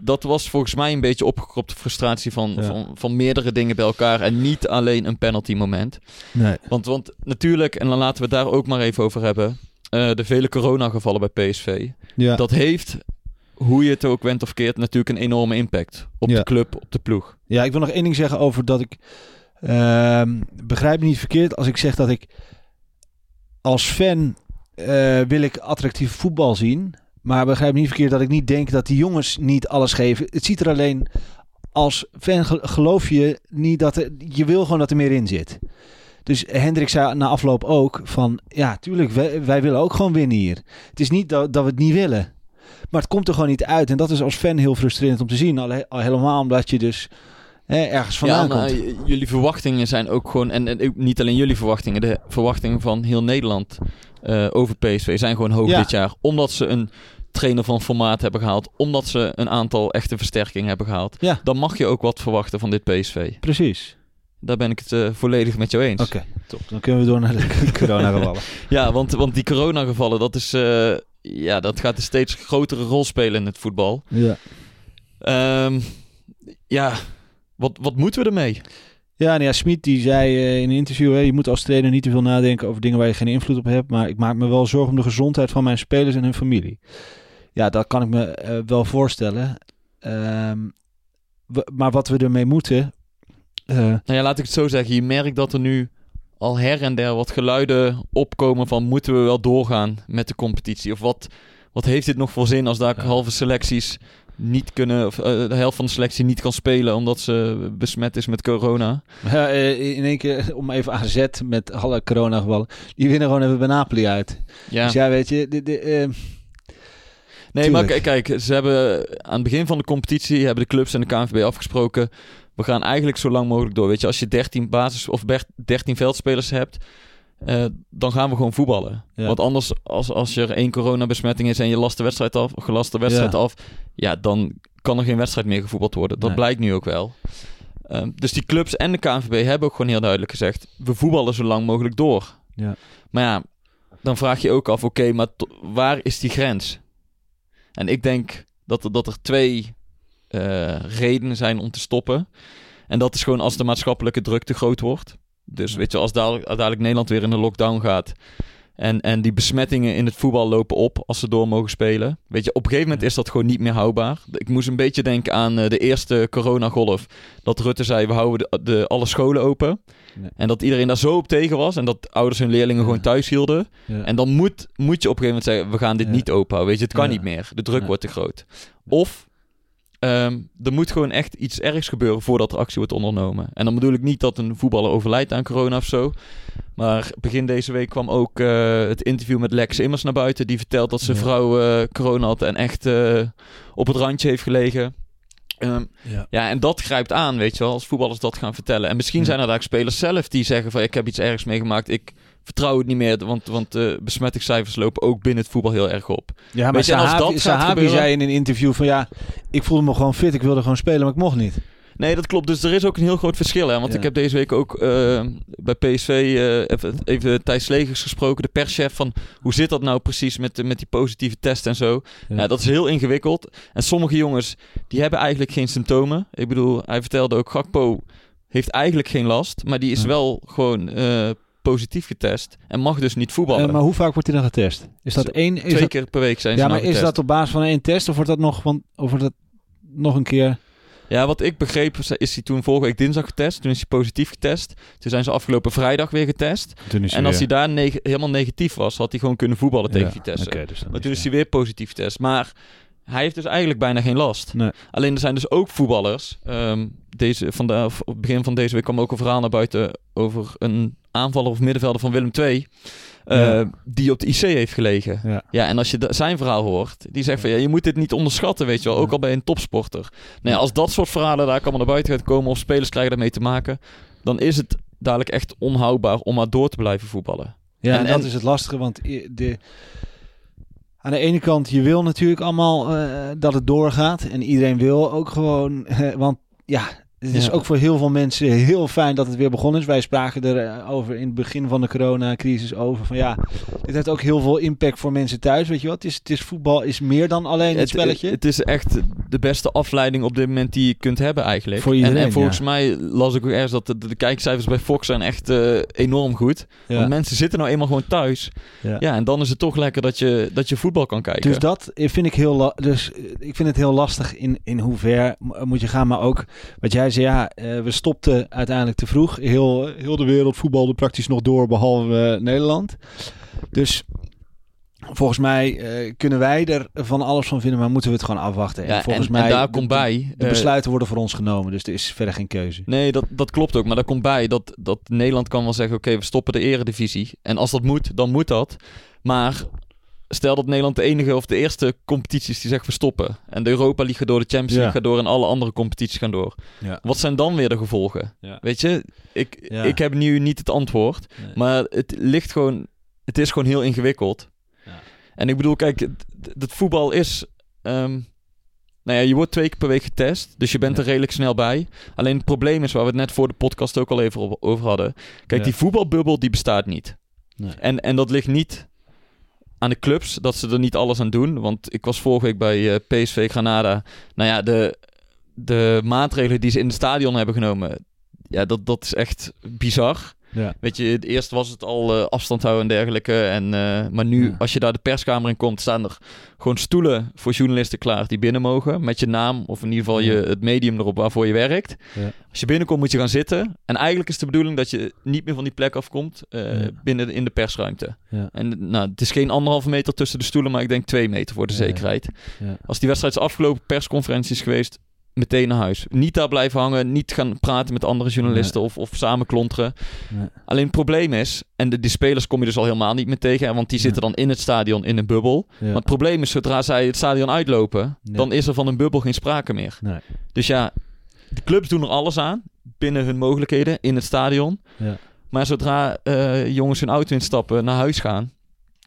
dat was volgens mij een beetje opgekropte frustratie van, Ja. van, van meerdere dingen bij elkaar. En niet alleen een penalty moment. nee. Want, want natuurlijk, en dan laten we het daar ook maar even over hebben. eh, de vele coronagevallen bij PSV. Ja. Dat heeft, hoe je het ook went of keert, natuurlijk een enorme impact. Op Ja. de club, op de ploeg. Ja, ik wil nog één ding zeggen over dat ik. ehm, begrijp me niet verkeerd als ik zeg dat ik. Als fan eh, wil ik attractief voetbal zien. Maar begrijp me niet verkeerd dat ik niet denk dat die jongens niet alles geven. Het ziet er alleen. Als fan ge- geloof je niet dat er. Je wil gewoon dat er meer in zit. Dus Hendrik zei na afloop ook van. Ja, tuurlijk, wij, wij willen ook gewoon winnen hier. Het is niet dat, dat we het niet willen. Maar het komt er gewoon niet uit. En dat is als fan heel frustrerend om te zien. Al, al helemaal omdat je dus hè, ergens vandaan ja, maar, komt. eh, jullie verwachtingen zijn ook gewoon, en, niet alleen jullie verwachtingen, de verwachtingen van heel Nederland eh, over PSV zijn gewoon hoog Ja. dit jaar. Omdat ze een trainer van formaat hebben gehaald, omdat ze een aantal echte versterkingen hebben gehaald. Ja. Dan mag je ook wat verwachten van dit PSV. Precies. Daar ben ik het eh, volledig met jou eens. Oké, top. Dan kunnen we door naar de [LAUGHS] coronagevallen. Ja, want, want die coronagevallen, dat is, eh, ja, dat gaat een steeds grotere rol spelen in het voetbal. ja. Ehm, ja, wat, wat moeten we ermee? Ja, nou ja, Smit die zei eh, in een interview... Hè, je moet als trainer niet te veel nadenken over dingen waar je geen invloed op hebt. Maar ik maak me wel zorgen om de gezondheid van mijn spelers en hun familie. Ja, dat kan ik me eh, wel voorstellen. Ehm, maar wat we ermee moeten... eh, Nou ja, laat ik het zo zeggen. Je merkt dat er nu al her en der wat geluiden opkomen van moeten we wel doorgaan met de competitie? Of wat, wat heeft dit nog voor zin als daar Ja. halve selecties niet kunnen, of eh, de helft van de selectie niet kan spelen omdat ze besmet is met corona? [LAUGHS] Ja, in één keer, [LAUGHS] om even AZ met alle coronagevallen. Die winnen gewoon even bij Napoli uit. Ja. Dus ja, weet je... De, de, Nee, maar Tuurlijk. kijk, kijk, ze hebben aan het begin van de competitie hebben de clubs en de KNVB afgesproken. We gaan eigenlijk zo lang mogelijk door. Weet je, als je 13 basis of ber- 13 veldspelers hebt, eh, dan gaan we gewoon voetballen. Ja. Want anders, als, als er één coronabesmetting is en je last de wedstrijd af, gelast de wedstrijd Ja. af, ja, dan kan er geen wedstrijd meer gevoetbald worden. Dat Nee. blijkt nu ook wel. Ehm, dus die clubs en de KNVB hebben ook gewoon heel duidelijk gezegd: we voetballen zo lang mogelijk door. Ja. Maar ja, dan vraag je ook af: oké, maar waar is die grens? En ik denk dat er, dat er twee eh, redenen zijn om te stoppen. En dat is gewoon als de maatschappelijke druk te groot wordt. Dus weet je, als dadelijk, dadelijk Nederland weer in een lockdown gaat. En, en die besmettingen in het voetbal lopen op als ze door mogen spelen. Weet je, op een gegeven moment is dat gewoon niet meer houdbaar. Ik moest een beetje denken aan eh, de eerste coronagolf. Dat Rutte zei, we houden de, de, alle scholen open. En dat iedereen daar zo op tegen was. En dat ouders hun leerlingen Ja. gewoon thuis hielden. ja. En dan moet, moet je op een gegeven moment zeggen, we gaan dit Ja. niet openhouden. Weet je, het kan niet meer. De druk wordt te groot. Of ehm, er moet gewoon echt iets ergs gebeuren voordat er actie wordt ondernomen. En dan bedoel ik niet dat een voetballer overlijdt aan corona of zo. Maar begin deze week kwam ook eh, het interview met Lex Immers naar buiten. Die vertelt dat zijn vrouw eh, corona had en echt eh, op het randje heeft gelegen. Ehm, ja. ja, en dat grijpt aan, weet je wel, als voetballers dat gaan vertellen. En misschien Ja. zijn er daar spelers zelf die zeggen van... ik heb iets ergs meegemaakt, ik vertrouw het niet meer... want, want de besmettingscijfers lopen ook binnen het voetbal heel erg op. Ja, maar Weet je, en als Sahabi, dat Sahabi gebeuren- zei in een interview van ja, ik voelde me gewoon fit, ik wilde gewoon spelen, maar ik mocht niet. Nee, dat klopt. Dus er is ook een heel groot verschil. Hè? Want Ja. ik heb deze week ook eh, bij PSV eh, even, even Thijs Legers gesproken, de perschef, van hoe zit dat nou precies met, met die positieve test en zo. Ja. Ja. dat is heel ingewikkeld. En sommige jongens, die hebben eigenlijk geen symptomen. Ik bedoel, hij vertelde ook, Gakpo heeft eigenlijk geen last, maar die is Ja. wel gewoon eh, positief getest en mag dus niet voetballen. Maar hoe vaak wordt hij dan getest? Is dat één? Is Twee dat, keer per week zijn ze ja, nou maar is getest. dat op basis van één test of wordt dat nog, van, of wordt dat nog een keer? Ja, wat ik begreep is hij toen vorige week dinsdag getest. Toen is hij positief getest. Toen zijn ze afgelopen vrijdag weer getest. En als hij daar neg- helemaal negatief was, had hij gewoon kunnen voetballen tegen Ja, Vitesse. dus Maar toen is hij weer positief getest. Maar hij heeft dus eigenlijk bijna geen last. Nee. Alleen er zijn dus ook voetballers. ehm, deze, van de, op het begin van deze week kwam ook een verhaal naar buiten over een aanvaller of middenvelder van Willem II. Eh, Ja. Die op de IC heeft gelegen. Ja. Ja, en als je zijn verhaal hoort, die zegt van ja, je moet dit niet onderschatten, weet je wel. Ook al bij een topsporter. Nou ja, als dat soort verhalen daar allemaal naar buiten gaat komen, of spelers krijgen daarmee te maken, dan is het dadelijk echt onhoudbaar om maar door te blijven voetballen. Ja, en, En- dat en- is het lastige, want de, aan de ene kant, je wil natuurlijk allemaal eh, dat het doorgaat. En iedereen wil ook gewoon, [LAUGHS] want ja, het is Ja. ook voor heel veel mensen heel fijn dat het weer begonnen is. Wij spraken er eh, over in het begin van de coronacrisis over van ja, dit heeft ook heel veel impact voor mensen thuis, weet je wat? Het is, het is voetbal is meer dan alleen het, spelletje. Het, is echt de beste afleiding op dit moment die je kunt hebben eigenlijk. Voor en, iedereen, en volgens ja. mij las ik ook ergens dat de, de kijkcijfers bij Fox zijn echt eh, enorm goed. ja. Want mensen zitten nou eenmaal gewoon thuis. Ja. En dan is het toch lekker dat je, dat je voetbal kan kijken. Dus dat vind ik heel, dus eh, ik vind het heel lastig in, in hoe ver mo- moet je gaan. Maar ook wat jij zei, ja, eh, we stopten uiteindelijk te vroeg. Heel, heel de wereld voetbalde praktisch nog door, behalve eh, Nederland. Dus volgens mij eh, kunnen wij er van alles van vinden, maar moeten we het gewoon afwachten. En volgens en, mij en daar de- komt bij... De besluiten worden voor ons genomen, dus er is verder geen keuze. Nee, dat, dat klopt ook. Maar daar komt bij dat, dat Nederland kan wel zeggen... oké, we stoppen de eredivisie. En als dat moet, dan moet dat. Maar stel dat Nederland de enige of de eerste competitie is die zegt we stoppen. En de Europa League gaat door, de Champions Ja. League gaat door... en alle andere competities gaan door. Ja. Wat zijn dan weer de gevolgen? Ja. Weet je, ik, ik heb nu niet het antwoord. Nee. Maar het ligt gewoon... Het is gewoon heel ingewikkeld. Ja. En ik bedoel, kijk, het, voetbal is... ehm, nou ja, je wordt twee keer per week getest, dus je bent er redelijk snel bij. Alleen het probleem is, waar we het net voor de podcast ook al even over hadden. Kijk, die voetbalbubbel die bestaat niet. Nee. En, en dat ligt niet aan de clubs, dat ze er niet alles aan doen. Want ik was vorige week bij eh, PSV Granada. Nou ja, de, de maatregelen die ze in het stadion hebben genomen... Ja, dat, dat is echt bizar. Ja. Weet je, het eerst was het al eh, afstand houden en dergelijke. En, eh, maar nu, Ja. als je daar de perskamer in komt, staan er gewoon stoelen voor journalisten klaar die binnen mogen. Met je naam of in ieder geval je, het medium erop waarvoor je werkt. Ja. Als je binnenkomt moet je gaan zitten. En eigenlijk is de bedoeling dat je niet meer van die plek afkomt eh, binnen in de persruimte. Ja. En nou, het is geen anderhalve meter tussen de stoelen, maar ik denk twee meter voor de zekerheid. Ja. Als die wedstrijd is afgelopen, persconferentie is geweest, meteen naar huis. Niet daar blijven hangen, niet gaan praten met andere journalisten of, of samen klonteren. Nee. Alleen het probleem is, en de, die spelers kom je dus al helemaal niet meer tegen, want die zitten dan in het stadion in een bubbel. Ja. Maar het probleem is, zodra zij het stadion uitlopen, dan is er van een bubbel geen sprake meer. Nee. Dus ja, de clubs doen er alles aan, binnen hun mogelijkheden, in het stadion. Ja. Maar zodra eh, jongens hun auto instappen, naar huis gaan,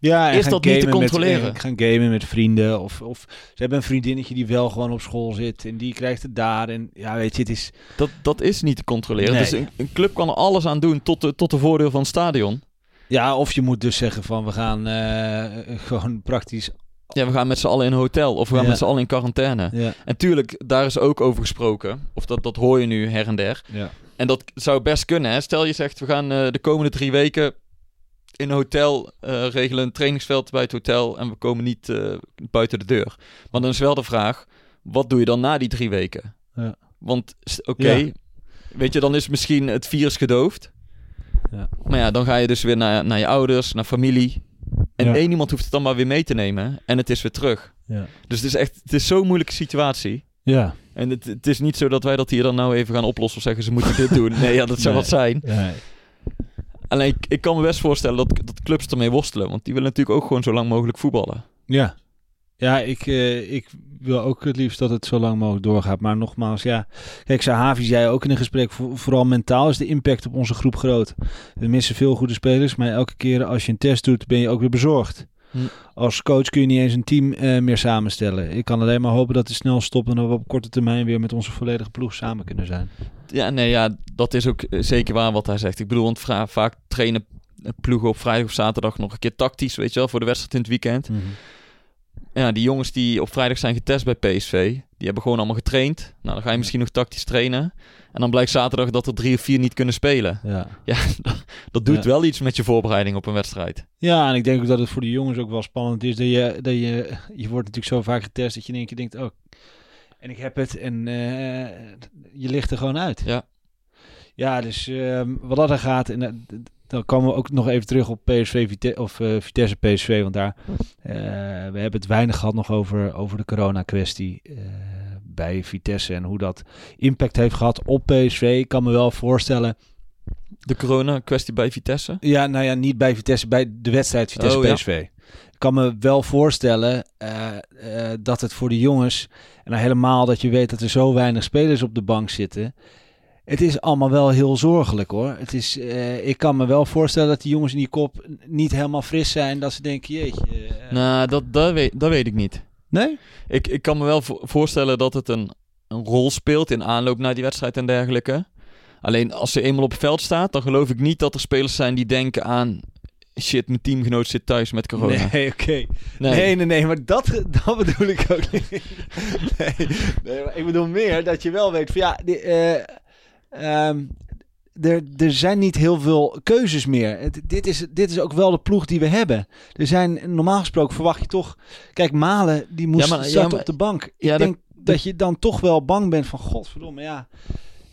Ja, en Is dat niet te met- controleren? en gaan gamen met vrienden. Of, of ze hebben een vriendinnetje die wel gewoon op school zit. En die krijgt het daar. En ja, weet je, het is... dat, dat is niet te controleren. Nee. Dus een, een club kan er alles aan doen tot de, tot de voordeel van het stadion. Ja, of je moet dus zeggen van we gaan eh, [LAUGHS] gewoon praktisch... Ja, we gaan met z'n allen in een hotel of we gaan Ja. met z'n allen in quarantaine. Ja, En tuurlijk, daar is ook over gesproken. Of dat, dat hoor je nu her en der. ja. En dat zou best kunnen. Hè? Stel je zegt, we gaan eh, de komende drie weken in een hotel eh, regelen, een trainingsveld bij het hotel. En we komen niet eh, buiten de deur. Maar dan is wel de vraag, wat doe je dan na die drie weken? Ja. Want, oké, Ja. weet je, dan is misschien het virus gedoofd. Ja. Maar ja, dan ga je dus weer naar, naar je ouders, naar familie. En één iemand hoeft het dan maar weer mee te nemen. En het is weer terug. Ja. Dus het is echt, het is zo'n moeilijke situatie. Ja. En het, het is niet zo dat wij dat hier dan nou even gaan oplossen of zeggen ze moeten dit doen. Nee, ja, dat zou Nee. wat zijn. ja. Alleen ik, ik kan me best voorstellen dat, dat clubs ermee worstelen. Want die willen natuurlijk ook gewoon zo lang mogelijk voetballen. Ja, ja ik, eh, ik wil ook het liefst dat het zo lang mogelijk doorgaat. Maar nogmaals, ja. Kijk, Sahavi zei ook in een gesprek, voor- vooral mentaal is de impact op onze groep groot. We missen veel goede spelers, maar elke keer als je een test doet, ben je ook weer bezorgd. Hm. Als coach kun je niet eens een team eh, meer samenstellen. Ik kan alleen maar hopen dat het snel stopt en dat we op korte termijn weer met onze volledige ploeg samen kunnen zijn. Ja, nee, ja, dat is ook eh, zeker waar wat hij zegt. Ik bedoel, want vaak trainen eh, ploegen op vrijdag of zaterdag nog een keer tactisch, weet je wel, voor de wedstrijd in het weekend. Ja, die jongens die op vrijdag zijn getest bij PSV, die hebben gewoon allemaal getraind. Nou, dan ga je misschien nog tactisch trainen. En dan blijkt zaterdag dat er drie of vier niet kunnen spelen. Ja. [LAUGHS] Ja, dat, dat doet Ja. wel iets met je voorbereiding op een wedstrijd. Ja, en ik denk ook dat het voor de jongens ook wel spannend is. Dat je, dat je, je wordt natuurlijk zo vaak getest dat je in één keer denkt, oh, En ik heb het en eh, je ligt er gewoon uit. Ja. Ja, dus ehm, wat dat er gaat, en d- dan komen we ook nog even terug op PSV Vite of eh, Vitesse PSV, want daar eh, we hebben het weinig gehad nog over, over de corona kwestie eh, bij Vitesse en hoe dat impact heeft gehad op PSV. Ik kan me wel voorstellen, De corona-kwestie bij Vitesse. ja, nou ja, niet bij Vitesse, bij de wedstrijd Vitesse Oh, ja. PSV. Ik kan me wel voorstellen eh, eh, dat het voor de jongens, en dan helemaal dat je weet dat er zo weinig spelers op de bank zitten. Het is allemaal wel heel zorgelijk hoor. Het is, eh, ik kan me wel voorstellen dat die jongens in die kop niet helemaal fris zijn. Dat ze denken, jeetje. eh, Nou, dat, dat, weet, dat weet ik niet. nee? Ik, ik kan me wel vo- voorstellen dat het een, een rol speelt in aanloop naar die wedstrijd en dergelijke. Alleen als ze eenmaal op het veld staat, dan geloof ik niet dat er spelers zijn die denken aan... Shit, mijn teamgenoot zit thuis met corona. Nee, [LAUGHS] oké. Nee. Nee, nee, nee, maar dat, dat bedoel ik ook niet. [LAUGHS] Nee, nee, maar ik bedoel meer dat je wel weet van ja, die, eh, ehm, er, er zijn niet heel veel keuzes meer. Het, dit, is, dit is ook wel de ploeg die we hebben. Er zijn, normaal gesproken verwacht je toch... Kijk, Malen, die moest Ja, maar- ja, starten maar- op de bank. Ik Ja, denk dat, je dan toch wel bang bent van... Godverdomme, ja.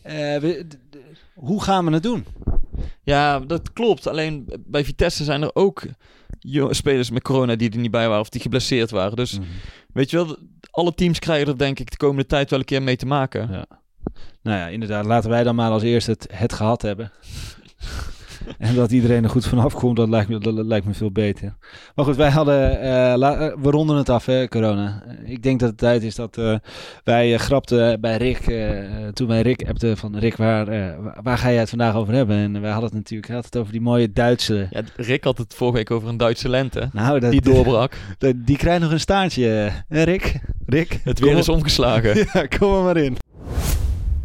eh, we- hoe gaan we het doen? Ja, dat klopt. Alleen bij Vitesse zijn er ook spelers met corona die er niet bij waren of die geblesseerd waren. Dus weet je wel, alle teams krijgen er denk ik de komende tijd wel een keer mee te maken. Ja. Nou ja, inderdaad. Laten wij dan maar als eerste het, het gehad hebben. [LAUGHS] en dat iedereen er goed vanaf komt, dat lijkt me, dat lijkt me veel beter. Maar goed, wij hadden... eh, la- eh, we ronden het af, hè, corona. Ik denk dat het tijd is dat eh, wij eh, grapten bij Rick... toen wij Rick appten van... Rick, waar, waar- ga jij het vandaag over hebben? En wij hadden het natuurlijk had het over die mooie Duitse... Ja, Rick had het vorige week over een Duitse lente. Nou, dat, Die doorbrak. [LAUGHS] dat- die krijgt nog een staartje. hè, Rick? Rick? Het weer is omgeslagen. [LAUGHS] Ja, kom er maar in.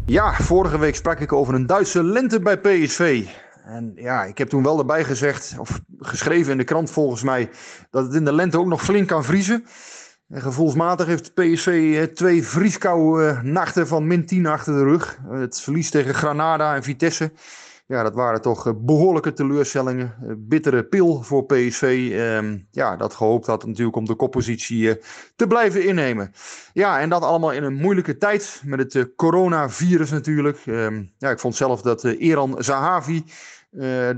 Ja, vorige week sprak ik over een Duitse lente bij PSV. En ja, ik heb toen wel erbij gezegd, of geschreven in de krant volgens mij, dat het in de lente ook nog flink kan vriezen. En gevoelsmatig heeft PSV eh, twee vrieskoude eh, nachten van min 10 achter de rug. Eh, Het verlies tegen Granada en Vitesse. Ja, dat waren toch eh, behoorlijke teleurstellingen. Eh, Bittere pil voor PSV. Ehm, ja, dat gehoopt had natuurlijk om de koppositie eh, te blijven innemen. Ja, en dat allemaal in een moeilijke tijd met het coronavirus natuurlijk. Ehm, ja, ik vond zelf dat Eran Zahavi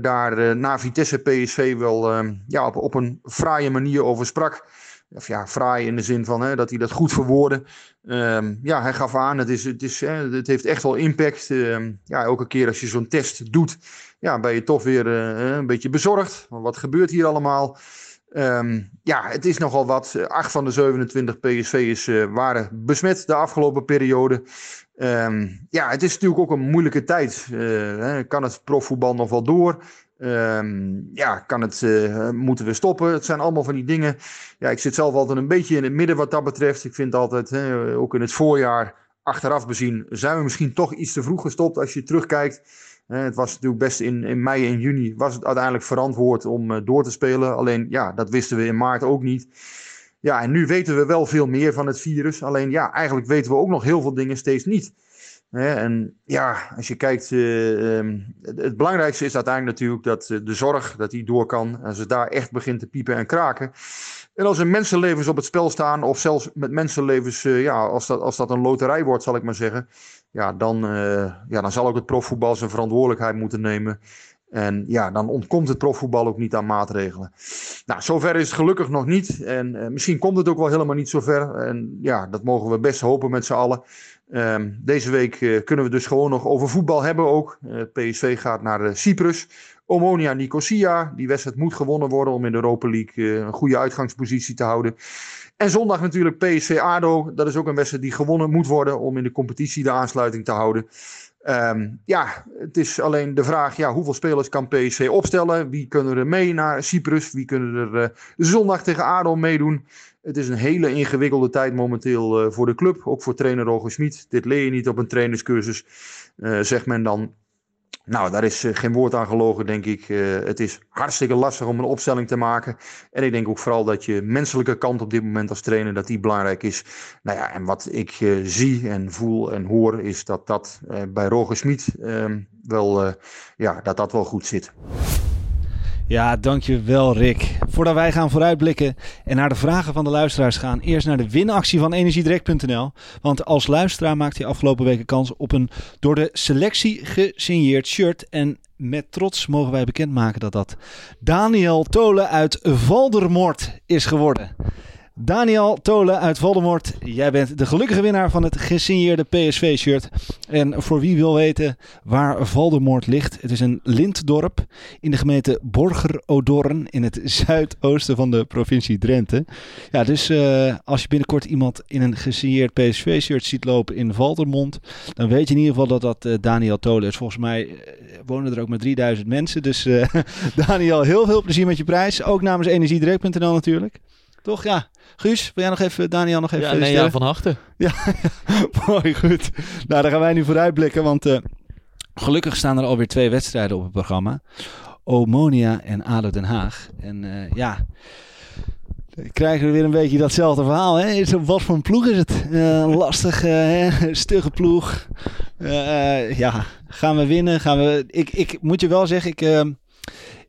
daar na Vitesse PSV wel ehm, ja, op, op een fraaie manier over sprak. Of ja, fraai in de zin van hè, dat hij dat goed verwoordde. Ehm, ja, hij gaf aan, het, is, het, is, hè, het heeft echt wel impact. Ehm, ja, elke keer als je zo'n test doet, ja, ben je toch weer eh, een beetje bezorgd. Wat gebeurt hier allemaal? Ehm, ja, het is nogal wat. Eh, Acht van de 27 PSV'ers eh, waren besmet de afgelopen periode. Ja, het is natuurlijk ook een moeilijke tijd. Eh, kan het profvoetbal nog wel door? Ehm, ja, kan het, eh, moeten we stoppen? Het zijn allemaal van die dingen. Ja, ik zit zelf altijd een beetje in het midden wat dat betreft. Ik vind altijd, hè, ook in het voorjaar, achteraf bezien, zijn we misschien toch iets te vroeg gestopt als je terugkijkt. Het was natuurlijk best in, in mei en juni was het uiteindelijk verantwoord om eh, door te spelen. Alleen ja, dat wisten we in maart ook niet. Ja, en nu weten we wel veel meer van het virus. Alleen ja, eigenlijk weten we ook nog heel veel dingen steeds niet. En ja, als je kijkt, eh, ehm, het, belangrijkste is uiteindelijk natuurlijk dat eh, de zorg, dat die door kan. Als het daar echt begint te piepen en kraken. En als er mensenlevens op het spel staan, of zelfs met mensenlevens, eh, ja, als dat, als dat een loterij wordt, zal ik maar zeggen. Ja dan, ja, dan zal ook het profvoetbal zijn verantwoordelijkheid moeten nemen. En ja, dan ontkomt het profvoetbal ook niet aan maatregelen. Nou, zover is het gelukkig nog niet. En misschien komt het ook wel helemaal niet zover. En ja, dat mogen we best hopen met z'n allen. Ehm, deze week eh, kunnen we dus gewoon nog over voetbal hebben ook. Eh, PSV gaat naar eh, Cyprus. Omonia Nicosia. Die wedstrijd moet gewonnen worden om in de Europa League een goede uitgangspositie te houden. En zondag natuurlijk PSV ADO. Dat is ook een wedstrijd die gewonnen moet worden om in de competitie de aansluiting te houden. Ehm, ja, het is alleen de vraag, ja, hoeveel spelers kan PSV opstellen? Wie kunnen er mee naar Cyprus? Wie kunnen er zondag tegen ADO meedoen? Het is een hele ingewikkelde tijd momenteel eh, voor de club. Ook voor trainer Roger Smit. Dit leer je niet op een trainerscursus, eh, zegt men dan. Nou, daar is eh, geen woord aan gelogen, denk ik. Het is hartstikke lastig om een opstelling te maken. En ik denk ook vooral dat je menselijke kant op dit moment als trainer, dat die belangrijk is. Nou ja, en wat ik zie en voel en hoor, is dat dat bij Roger Smit ehm, wel, ja, dat dat wel goed zit. Ja, dankjewel Rick. Voordat wij gaan vooruitblikken en naar de vragen van de luisteraars gaan, eerst naar de winactie van energiedirect.nl. Want als luisteraar maakte je afgelopen weken kans op een door de selectie gesigneerd shirt. En met trots mogen wij bekendmaken dat dat Daniel Tolen uit Valdermoort is geworden. Daniel Tolen uit Voldemort, jij bent de gelukkige winnaar van het gesigneerde PSV-shirt. En voor wie wil weten waar Voldemort ligt, het is een lintdorp in de gemeente Borger-Odorn in het [LAUGHS] zuidoosten van de provincie Drenthe. Ja, dus uh, als je binnenkort iemand in een gesigneerd PSV-shirt ziet lopen in Valdermond, dan weet je in ieder geval dat dat uh, Daniel Tolen is. Volgens mij uh, wonen er ook maar 3000 mensen. Dus [LAUGHS] Daniel, heel veel plezier met je prijs. Ook namens energiedirect.nl natuurlijk. Toch? Ja. Guus, wil jij nog even, Daniel, nog even... Ja, nee, ja, van harte. [LAUGHS] Ja, [LAUGHS] mooi, goed. Nou, daar gaan wij nu vooruitblikken, want uh, gelukkig staan er alweer twee wedstrijden op het programma. Omonia en ADO Den Haag. En uh, ja, krijgen we weer een beetje datzelfde verhaal. Hè? Wat voor een ploeg is het? Uh, lastig, stugge ploeg. ja, gaan we winnen? Gaan we... Ik, ik moet je wel zeggen, ik...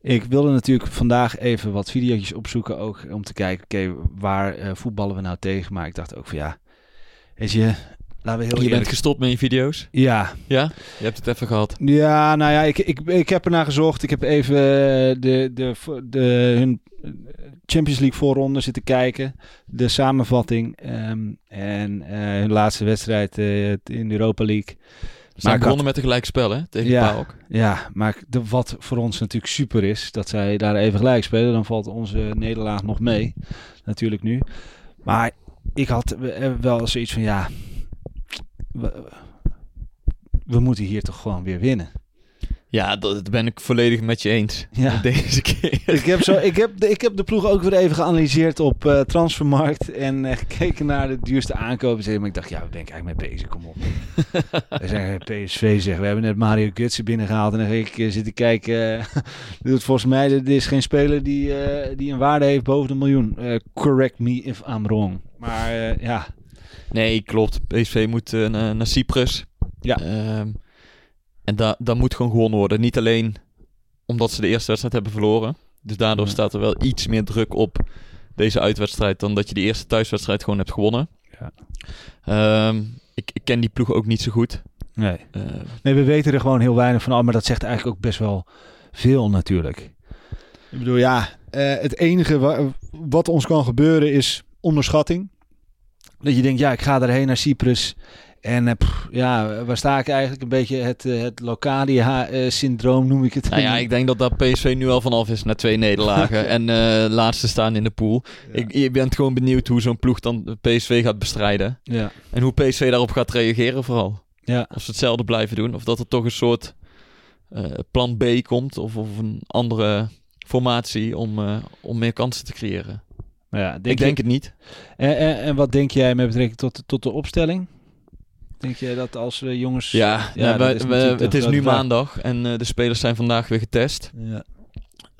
Ik wilde natuurlijk vandaag even wat video's opzoeken ook om te kijken, oké, waar uh, voetballen we nou tegen? Maar ik dacht ook van ja, weet je, laten we heel Je eerlijk... bent gestopt met je video's? Ja. Ja? Je hebt het even gehad? Ja, nou ja, ik, ik, ik heb ernaar gezocht. Ik heb even de, de, de, de hun Champions League voorronde zitten kijken. De samenvatting. Um, en uh, hun laatste wedstrijd uh, in de Europa League. Ze begonnen met een gelijk spel, hè? Tegen ja, PAOK. Ja, maar de, wat voor ons natuurlijk super is, dat zij daar even gelijk spelen. Dan valt onze nederlaag nog mee, natuurlijk nu. Maar ik had wel zoiets van, ja, we, we moeten hier toch gewoon weer winnen. Ja, dat ben ik volledig met je eens. Ja. [LAUGHS] Deze keer. Ik heb, zo, ik, heb, ik heb de ploeg ook weer even geanalyseerd op uh, Transfermarkt. En uh, gekeken naar de duurste aankopen. Maar ik dacht, ja, we ik eigenlijk mee bezig? Kom op. we [LAUGHS] zeggen PSV zeg. We hebben net Mario Gutsen binnengehaald. En dan ik uh, zitten kijken. [LAUGHS] Uh, volgens mij, er is geen speler die, die een waarde heeft boven een miljoen. correct me if I'm wrong. Maar ja. Nee, klopt. PSV moet naar, naar Cyprus. Ja. Ehm, en da daar moet gewoon gewonnen worden. Niet alleen omdat ze de eerste wedstrijd hebben verloren. Dus daardoor ja. staat er wel iets meer druk op deze uitwedstrijd dan dat je die eerste thuiswedstrijd gewoon hebt gewonnen. Ja. Um, ik, ik, ken die ploeg ook niet zo goed. Nee. Uh, nee, we weten er gewoon heel weinig van. Maar dat zegt eigenlijk ook best wel veel natuurlijk. Ik bedoel, ja, uh, het enige wa wat ons kan gebeuren is onderschatting. Dat je denkt, ja, ik ga erheen naar Cyprus. En pff, ja, waar sta ik eigenlijk? Een beetje het, uh, het Locadia-syndroom noem ik het. Nou ja, ik denk dat dat PSV nu al vanaf is na twee nederlagen. [LAUGHS] en uh, laatste staan in de pool. Ja. Ik, je bent gewoon benieuwd hoe zo'n ploeg dan PSV gaat bestrijden. Ja. En hoe PSV daarop gaat reageren vooral. Ja. Of ze hetzelfde blijven doen. Of dat er toch een soort plan B komt. Of, of een andere formatie om, om meer kansen te creëren. Ja, denk ik denk je... het niet. En, en, en wat denk jij met betrekking tot, tot de opstelling? Denk je dat als we jongens... Ja, ja is het is nu vraag. maandag en uh, de spelers zijn vandaag weer getest. Ja.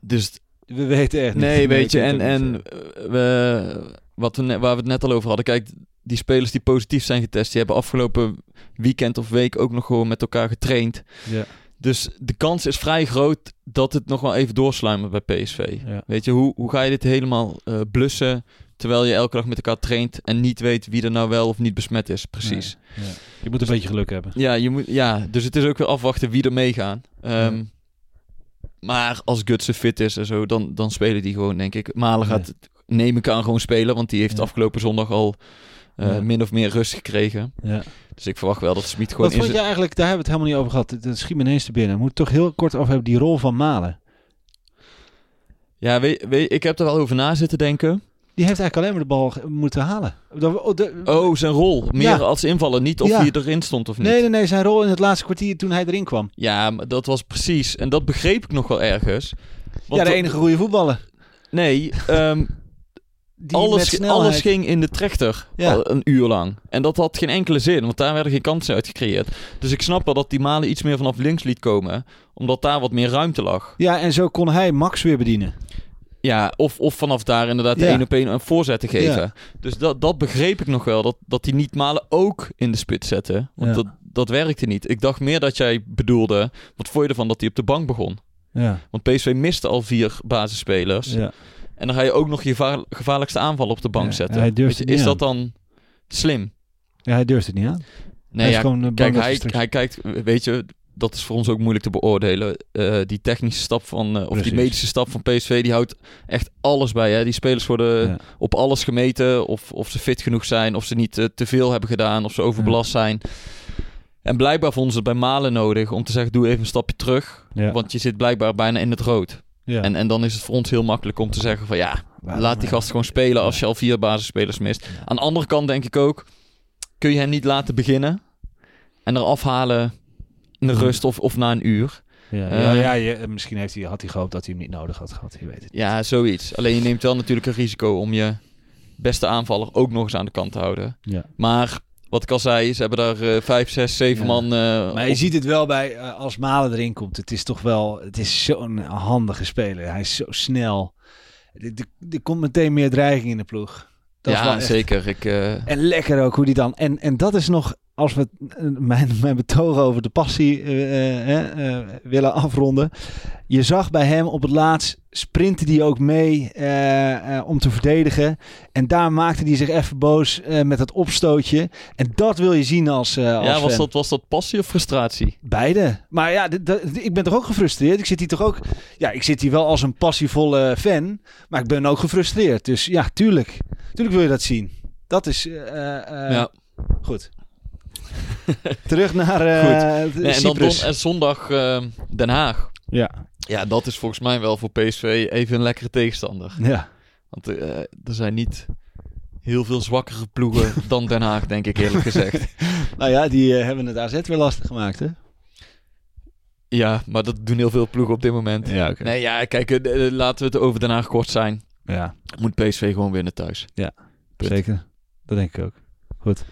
Dus... We weten echt Nee, niet. weet je, en, en we, wat we net, waar we het net al over hadden. Kijk, die spelers die positief zijn getest, die hebben afgelopen weekend of week ook nog gewoon met elkaar getraind. Ja. Dus de kans is vrij groot dat het nog wel even doorsluimert bij PSV. Ja. Weet je, hoe, hoe ga je dit helemaal uh, blussen terwijl je elke dag met elkaar traint en niet weet wie er nou wel of niet besmet is. Precies. Nee, ja. Je moet een beetje geluk hebben. Ja, je moet, ja, dus het is ook weer afwachten wie er meegaan. Um. Maar als Gutsen fit is en zo, dan, dan spelen die gewoon, denk ik. Malen gaat, neem ik aan, gewoon spelen, want die heeft Ja. afgelopen zondag al uh, Ja. min of meer rust gekregen. Ja. Dus ik verwacht wel dat Smit gewoon Wat vond je eigenlijk, daar hebben we het helemaal niet over gehad. Dat schiet me ineens te binnen. We moeten toch heel kort over hebben die rol van Malen. Ja, weet, weet, ik heb er wel over na zitten denken. Die heeft eigenlijk alleen maar de bal moeten halen. Oh, de- Oh, zijn rol. Meer Ja. als invallen. Niet of Ja. hij erin stond of niet. nee, nee, nee. Zijn rol in het laatste kwartier toen hij erin kwam. Ja, maar dat was precies. En dat begreep ik nog wel ergens. Want ja, de enige goede voetballer. Nee, Die met alles, alles ging in de trechter Ja. al een uur lang. En dat had geen enkele zin, want daar werden geen kansen uit gecreëerd. Dus ik snap wel dat die Malen iets meer vanaf links liet komen, omdat daar wat meer ruimte lag. Ja, en zo kon hij Max weer bedienen. Ja, of, of vanaf daar inderdaad Ja. één op één een voorzet te geven. Ja. Dus dat, dat begreep ik nog wel, dat, dat die niet Malen ook in de spits zette. Want Ja. dat, dat werkte niet. Ik dacht meer dat jij bedoelde, wat vond je ervan dat hij op de bank begon? Ja. Want PSV miste al vier basisspelers. ja. En dan ga je ook nog je gevaar- gevaarlijkste aanval op de bank zetten. hij durft je, is aan. dat dan slim? Ja, hij durft het niet aan. Nee, hij is ja, gewoon eh, kijk, hij kijkt, weet je, dat is voor ons ook moeilijk te beoordelen. Eh, die technische stap van, eh, of Precies. die medische stap van PSV, die houdt echt alles bij. Hè? Die spelers worden Ja. op alles gemeten. Of, of ze fit genoeg zijn, of ze niet eh, te veel hebben gedaan, of ze overbelast zijn. En blijkbaar vonden ze het bij Malen nodig om te zeggen, doe even een stapje terug. Ja. Want je zit blijkbaar bijna in het rood. En, en dan is het voor ons heel makkelijk om te zeggen van ja, Waarom, laat die gast gewoon spelen als je al vier basisspelers mist. Aan de andere kant denk ik ook, kun je hem niet laten beginnen en eraf halen in de Hmm. rust of, of na een uur. Ja, Eh, ja, je- misschien heeft hij, had hij gehoopt dat hij hem niet nodig had gehad. Je weet het. Ja, zoiets. Alleen je neemt wel natuurlijk een risico om je beste aanvaller ook nog eens aan de kant te houden. Ja. Maar wat ik al zei, ze hebben daar eh, vijf, zes, zeven Ja. man. eh, Maar je op- ziet het wel bij eh, als Malen erin komt. Het is toch wel, het is zo'n handige speler. Hij is zo snel. Er, komt meteen meer dreiging in de ploeg. Dat ja, echt- zeker. Ik, eh, En lekker ook hoe die dan. En, en dat is nog, als we mijn, mijn betoog over de passie eh, eh, eh, willen afronden. Je zag bij hem op het laatst sprintte die ook mee om te verdedigen. En daar maakte hij zich even boos met het opstootje. En dat wil je zien als, eh als ja, was fan. dat, was dat passie of frustratie? Beide. Maar ja, dat- ik ben toch ook gefrustreerd. Ik zit hier toch ook. Ja, ik zit hier wel als een passievolle fan. Maar ik ben ook gefrustreerd. Dus ja, tuurlijk. Tuurlijk wil je dat zien. Dat is. ja. Goed. [LAUGHS] Terug naar Nee, en dan don- en zondag eh, Den Haag. Ja. Ja, dat is volgens mij wel voor PSV even een lekkere tegenstander. Ja. Want eh, er zijn niet heel veel zwakkere ploegen [LAUGHS] dan Den Haag, denk ik eerlijk gezegd. [LAUGHS] Nou ja, die eh, hebben het AZ weer lastig gemaakt, hè? Ja, maar dat doen heel veel ploegen op dit moment. Ja. Nee, ja, kijk, laten we het over Den Haag kort zijn. Ja, Moet PSV gewoon winnen thuis. Punt. zeker. Dat denk ik ook. Goed.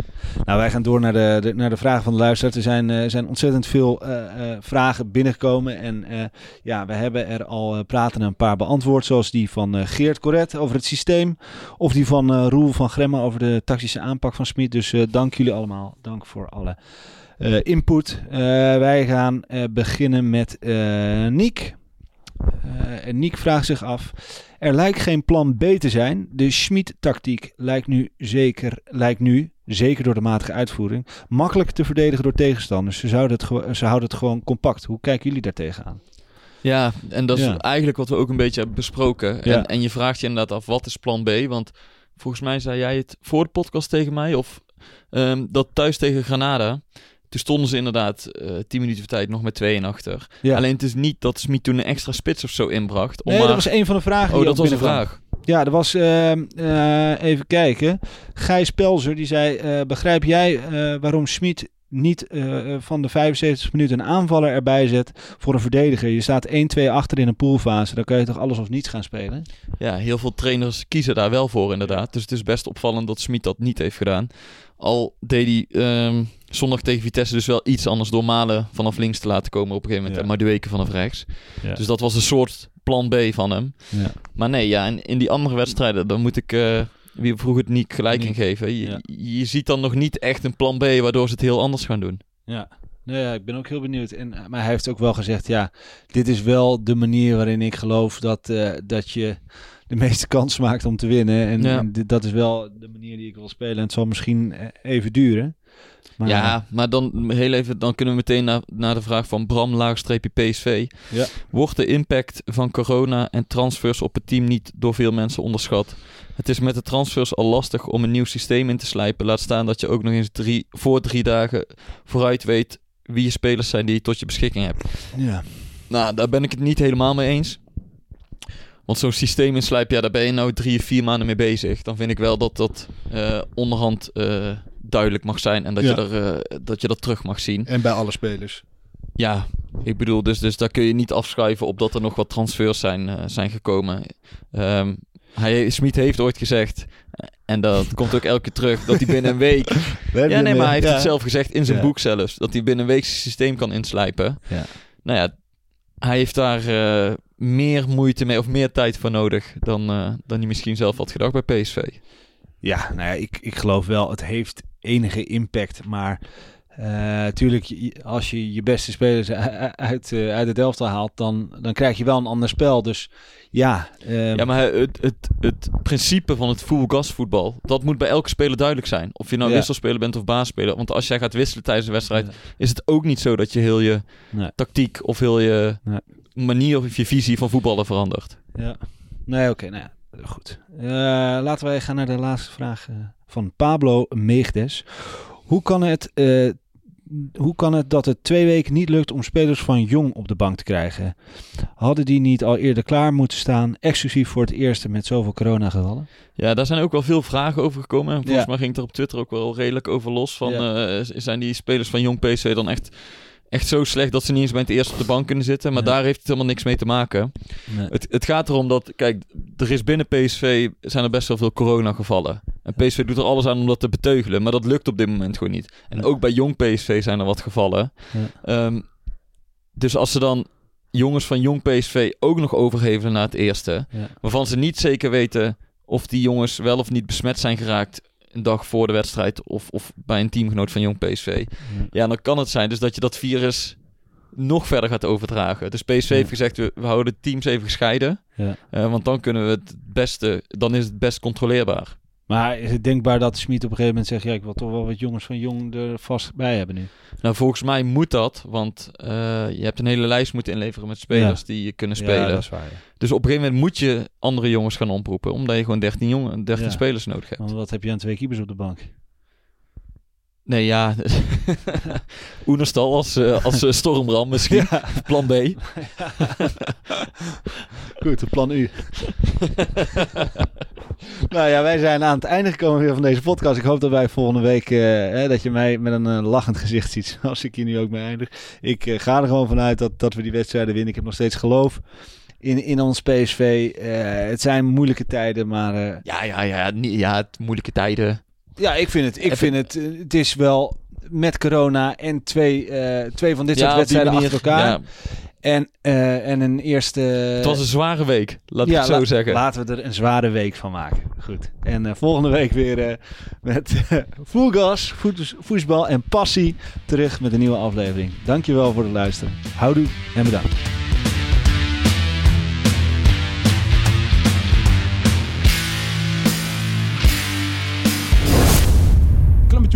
Nou, wij gaan door naar de, naar de vragen van de luisteraars. Er zijn, eh, zijn ontzettend veel eh, eh, vragen binnengekomen. En ja, we hebben er al praten een paar beantwoord. Zoals die van Geert Corret over het systeem. Of die van Roel van Gremmen over de tactische aanpak van Smit. Dus dank jullie allemaal. Dank voor alle input. Wij gaan beginnen met Niek. Eh, en Niek vraagt zich af. Er lijkt geen plan B te zijn. De Schmid-tactiek lijkt nu zeker, lijkt nu, zeker door de matige uitvoering, makkelijk te verdedigen door tegenstanders. Ze, zouden het ze houden het gewoon compact. Hoe kijken jullie daar tegenaan? Ja, en dat is Ja. eigenlijk wat we ook een beetje hebben besproken. Ja. En, en je vraagt je inderdaad af, wat is plan B? Want volgens mij zei jij het voor de podcast tegen mij, of ehm, dat thuis tegen Granada. Toen stonden ze inderdaad eh 10 minuten voor tijd nog met 2 en achter. Ja. Alleen het is niet dat Smit toen een extra spits of zo inbracht. om Nee, maar- dat was een van de vragen. Oh, die dat was een vraag. Ja, dat was, ehm, eh, even kijken. Gijs Pelzer, die zei, eh, begrijp jij eh, waarom Schmid niet van de 75 minuten een aanvaller erbij zet voor een verdediger? Je staat 1-2 achter in een poolfase. Dan kan je toch alles of niets gaan spelen? Ja, heel veel trainers kiezen daar wel voor inderdaad. Dus het is best opvallend dat Smit dat niet heeft gedaan. Al deed hij ehm, zondag tegen Vitesse dus wel iets anders door Malen vanaf links te laten komen op een gegeven moment. Ja. En Madueke vanaf rechts. Ja. Dus dat was een soort plan B van hem. Ja. Maar nee, ja, in, in die andere wedstrijden, dan moet ik, eh, wie vroeg het niet gelijk in geven. Je, Ja. je ziet dan nog niet echt een plan B waardoor ze het heel anders gaan doen. Ja. Nee, ja, ik ben ook heel benieuwd. En, eh, maar hij heeft ook wel gezegd, ja, dit is wel de manier waarin ik geloof dat, eh, dat je de meeste kans maakt om te winnen. En, Ja. en dit, dat is wel de manier die ik wil spelen. En het zal misschien even duren. Maar, ja, maar dan heel even, dan kunnen we meteen naar, naar de vraag van Bram laagstreepje PSV. Ja. Wordt de impact van corona en transfers op het team niet door veel mensen onderschat? Het is met de transfers al lastig om een nieuw systeem in te slijpen. Laat staan dat je ook nog eens drie, voor drie dagen vooruit weet wie je spelers zijn die je tot je beschikking hebt. ja. Nou, daar ben ik het niet helemaal mee eens. Want zo'n systeem inslijpen, ja, daar ben je nou drie of vier maanden mee bezig. Dan vind ik wel dat dat eh, onderhand eh, duidelijk mag zijn en dat, Ja. je er, eh, dat je dat terug mag zien. En bij alle spelers. Ja, ik bedoel, dus, dus daar kun je niet afschuiven op dat er nog wat transfers zijn, eh, zijn gekomen. Ehm hij, Smit heeft ooit gezegd, eh, en dat komt ook elke keer terug, dat hij binnen een week... [LAUGHS] ja, nee, maar hij heeft het zelf gezegd in zijn Ja. boek zelfs, dat hij binnen een week zijn systeem kan inslijpen. Ja. Nou ja, hij heeft daar eh, meer moeite mee of meer tijd voor nodig dan, eh, dan hij misschien zelf had gedacht bij PSV. Ja, nou ja, ik, ik geloof wel, het heeft enige impact, maar Eh tuurlijk, je- als je je beste spelers uit, eh, uit het elftal haalt, dan, dan krijg je wel een ander spel. Dus ja, ehm, Ja, maar het, het, het principe van het full gas voetbal, dat moet bij elke speler duidelijk zijn. Of je nou Ja. wisselspeler bent of baasspeler. Want als jij gaat wisselen tijdens de wedstrijd, Ja. is het ook niet zo dat je heel je Nee. tactiek of heel je Nee. manier of je visie van voetballen verandert. Ja. Nee, oké. nou ja, goed. Eh, laten wij gaan naar de laatste vraag eh, van Pablo Meegdes. Hoe kan, het, eh, hoe kan het dat het twee weken niet lukt om spelers van Jong op de bank te krijgen? Hadden die niet al eerder klaar moeten staan, exclusief voor het eerste met zoveel coronagevallen? Ja, daar zijn ook wel veel vragen over gekomen. En volgens Ja. mij ging het er op Twitter ook wel redelijk over los. Van, Ja. zijn die spelers van Jong PC dan echt, echt zo slecht dat ze niet eens bij het eerste op de bank kunnen zitten? Maar Ja. daar heeft het helemaal niks mee te maken. Nee. Het, het gaat erom dat, kijk, er is binnen PSV zijn er best wel veel coronagevallen. En PSV doet er alles aan om dat te beteugelen, maar dat lukt op dit moment gewoon niet. En Ja. ook bij jong PSV zijn er wat gevallen. Ja. Ehm, dus als ze dan jongens van jong PSV ook nog overhevelen naar het eerste, waarvan ze niet zeker weten of die jongens wel of niet besmet zijn geraakt een dag voor de wedstrijd of, of bij een teamgenoot van jong PSV. Ja, dan kan het zijn dus dat je dat virus nog verder gaat overdragen. Dus PSV Ja. heeft gezegd, we, we houden de teams even gescheiden. Ja. Eh, want dan kunnen we het beste, dan is het best controleerbaar. Maar is het denkbaar dat Smit op een gegeven moment zegt... ja, ik wil toch wel wat jongens van Jong er vast bij hebben nu? Nou, volgens mij moet dat, want eh, je hebt een hele lijst moeten inleveren met spelers die je kunnen spelen. Ja, dat is waar. ja. Dus op een gegeven moment moet je andere jongens gaan oproepen, omdat je gewoon 13, jongen, 13 Ja. spelers nodig hebt. Want wat heb je aan twee keepers op de bank? Nee, ja. [LAUGHS] Oenerstal als, eh, als eh, stormram misschien. [LAUGHS] Plan B. [LAUGHS] Goed, het plan U. nou ja, wij zijn aan het einde gekomen weer van deze podcast. Ik hoop dat wij volgende week, eh, hè, dat je mij met een lachend gezicht ziet, zoals ik hier nu ook mee eindig. Ik ga er gewoon vanuit dat, dat we die wedstrijden winnen. Ik heb nog steeds geloof in, in ons PSV. Eh, het zijn moeilijke tijden, maar eh, Ja, ja, ja. niet- Ja, het moeilijke tijden. Ja, ik vind het, ik Even- vind het, eh, het is wel met corona en twee, eh, twee van dit soort ja, wedstrijden manier, achter elkaar. ja. En, eh, en een eerste... Het was een zware week, laat ik Ja, het zo la- zeggen. Laten we er een zware week van maken. Goed. En volgende week weer met full gas, voet- voetbal en passie terug met een nieuwe aflevering. Dankjewel voor het luisteren. Houdoe en bedankt.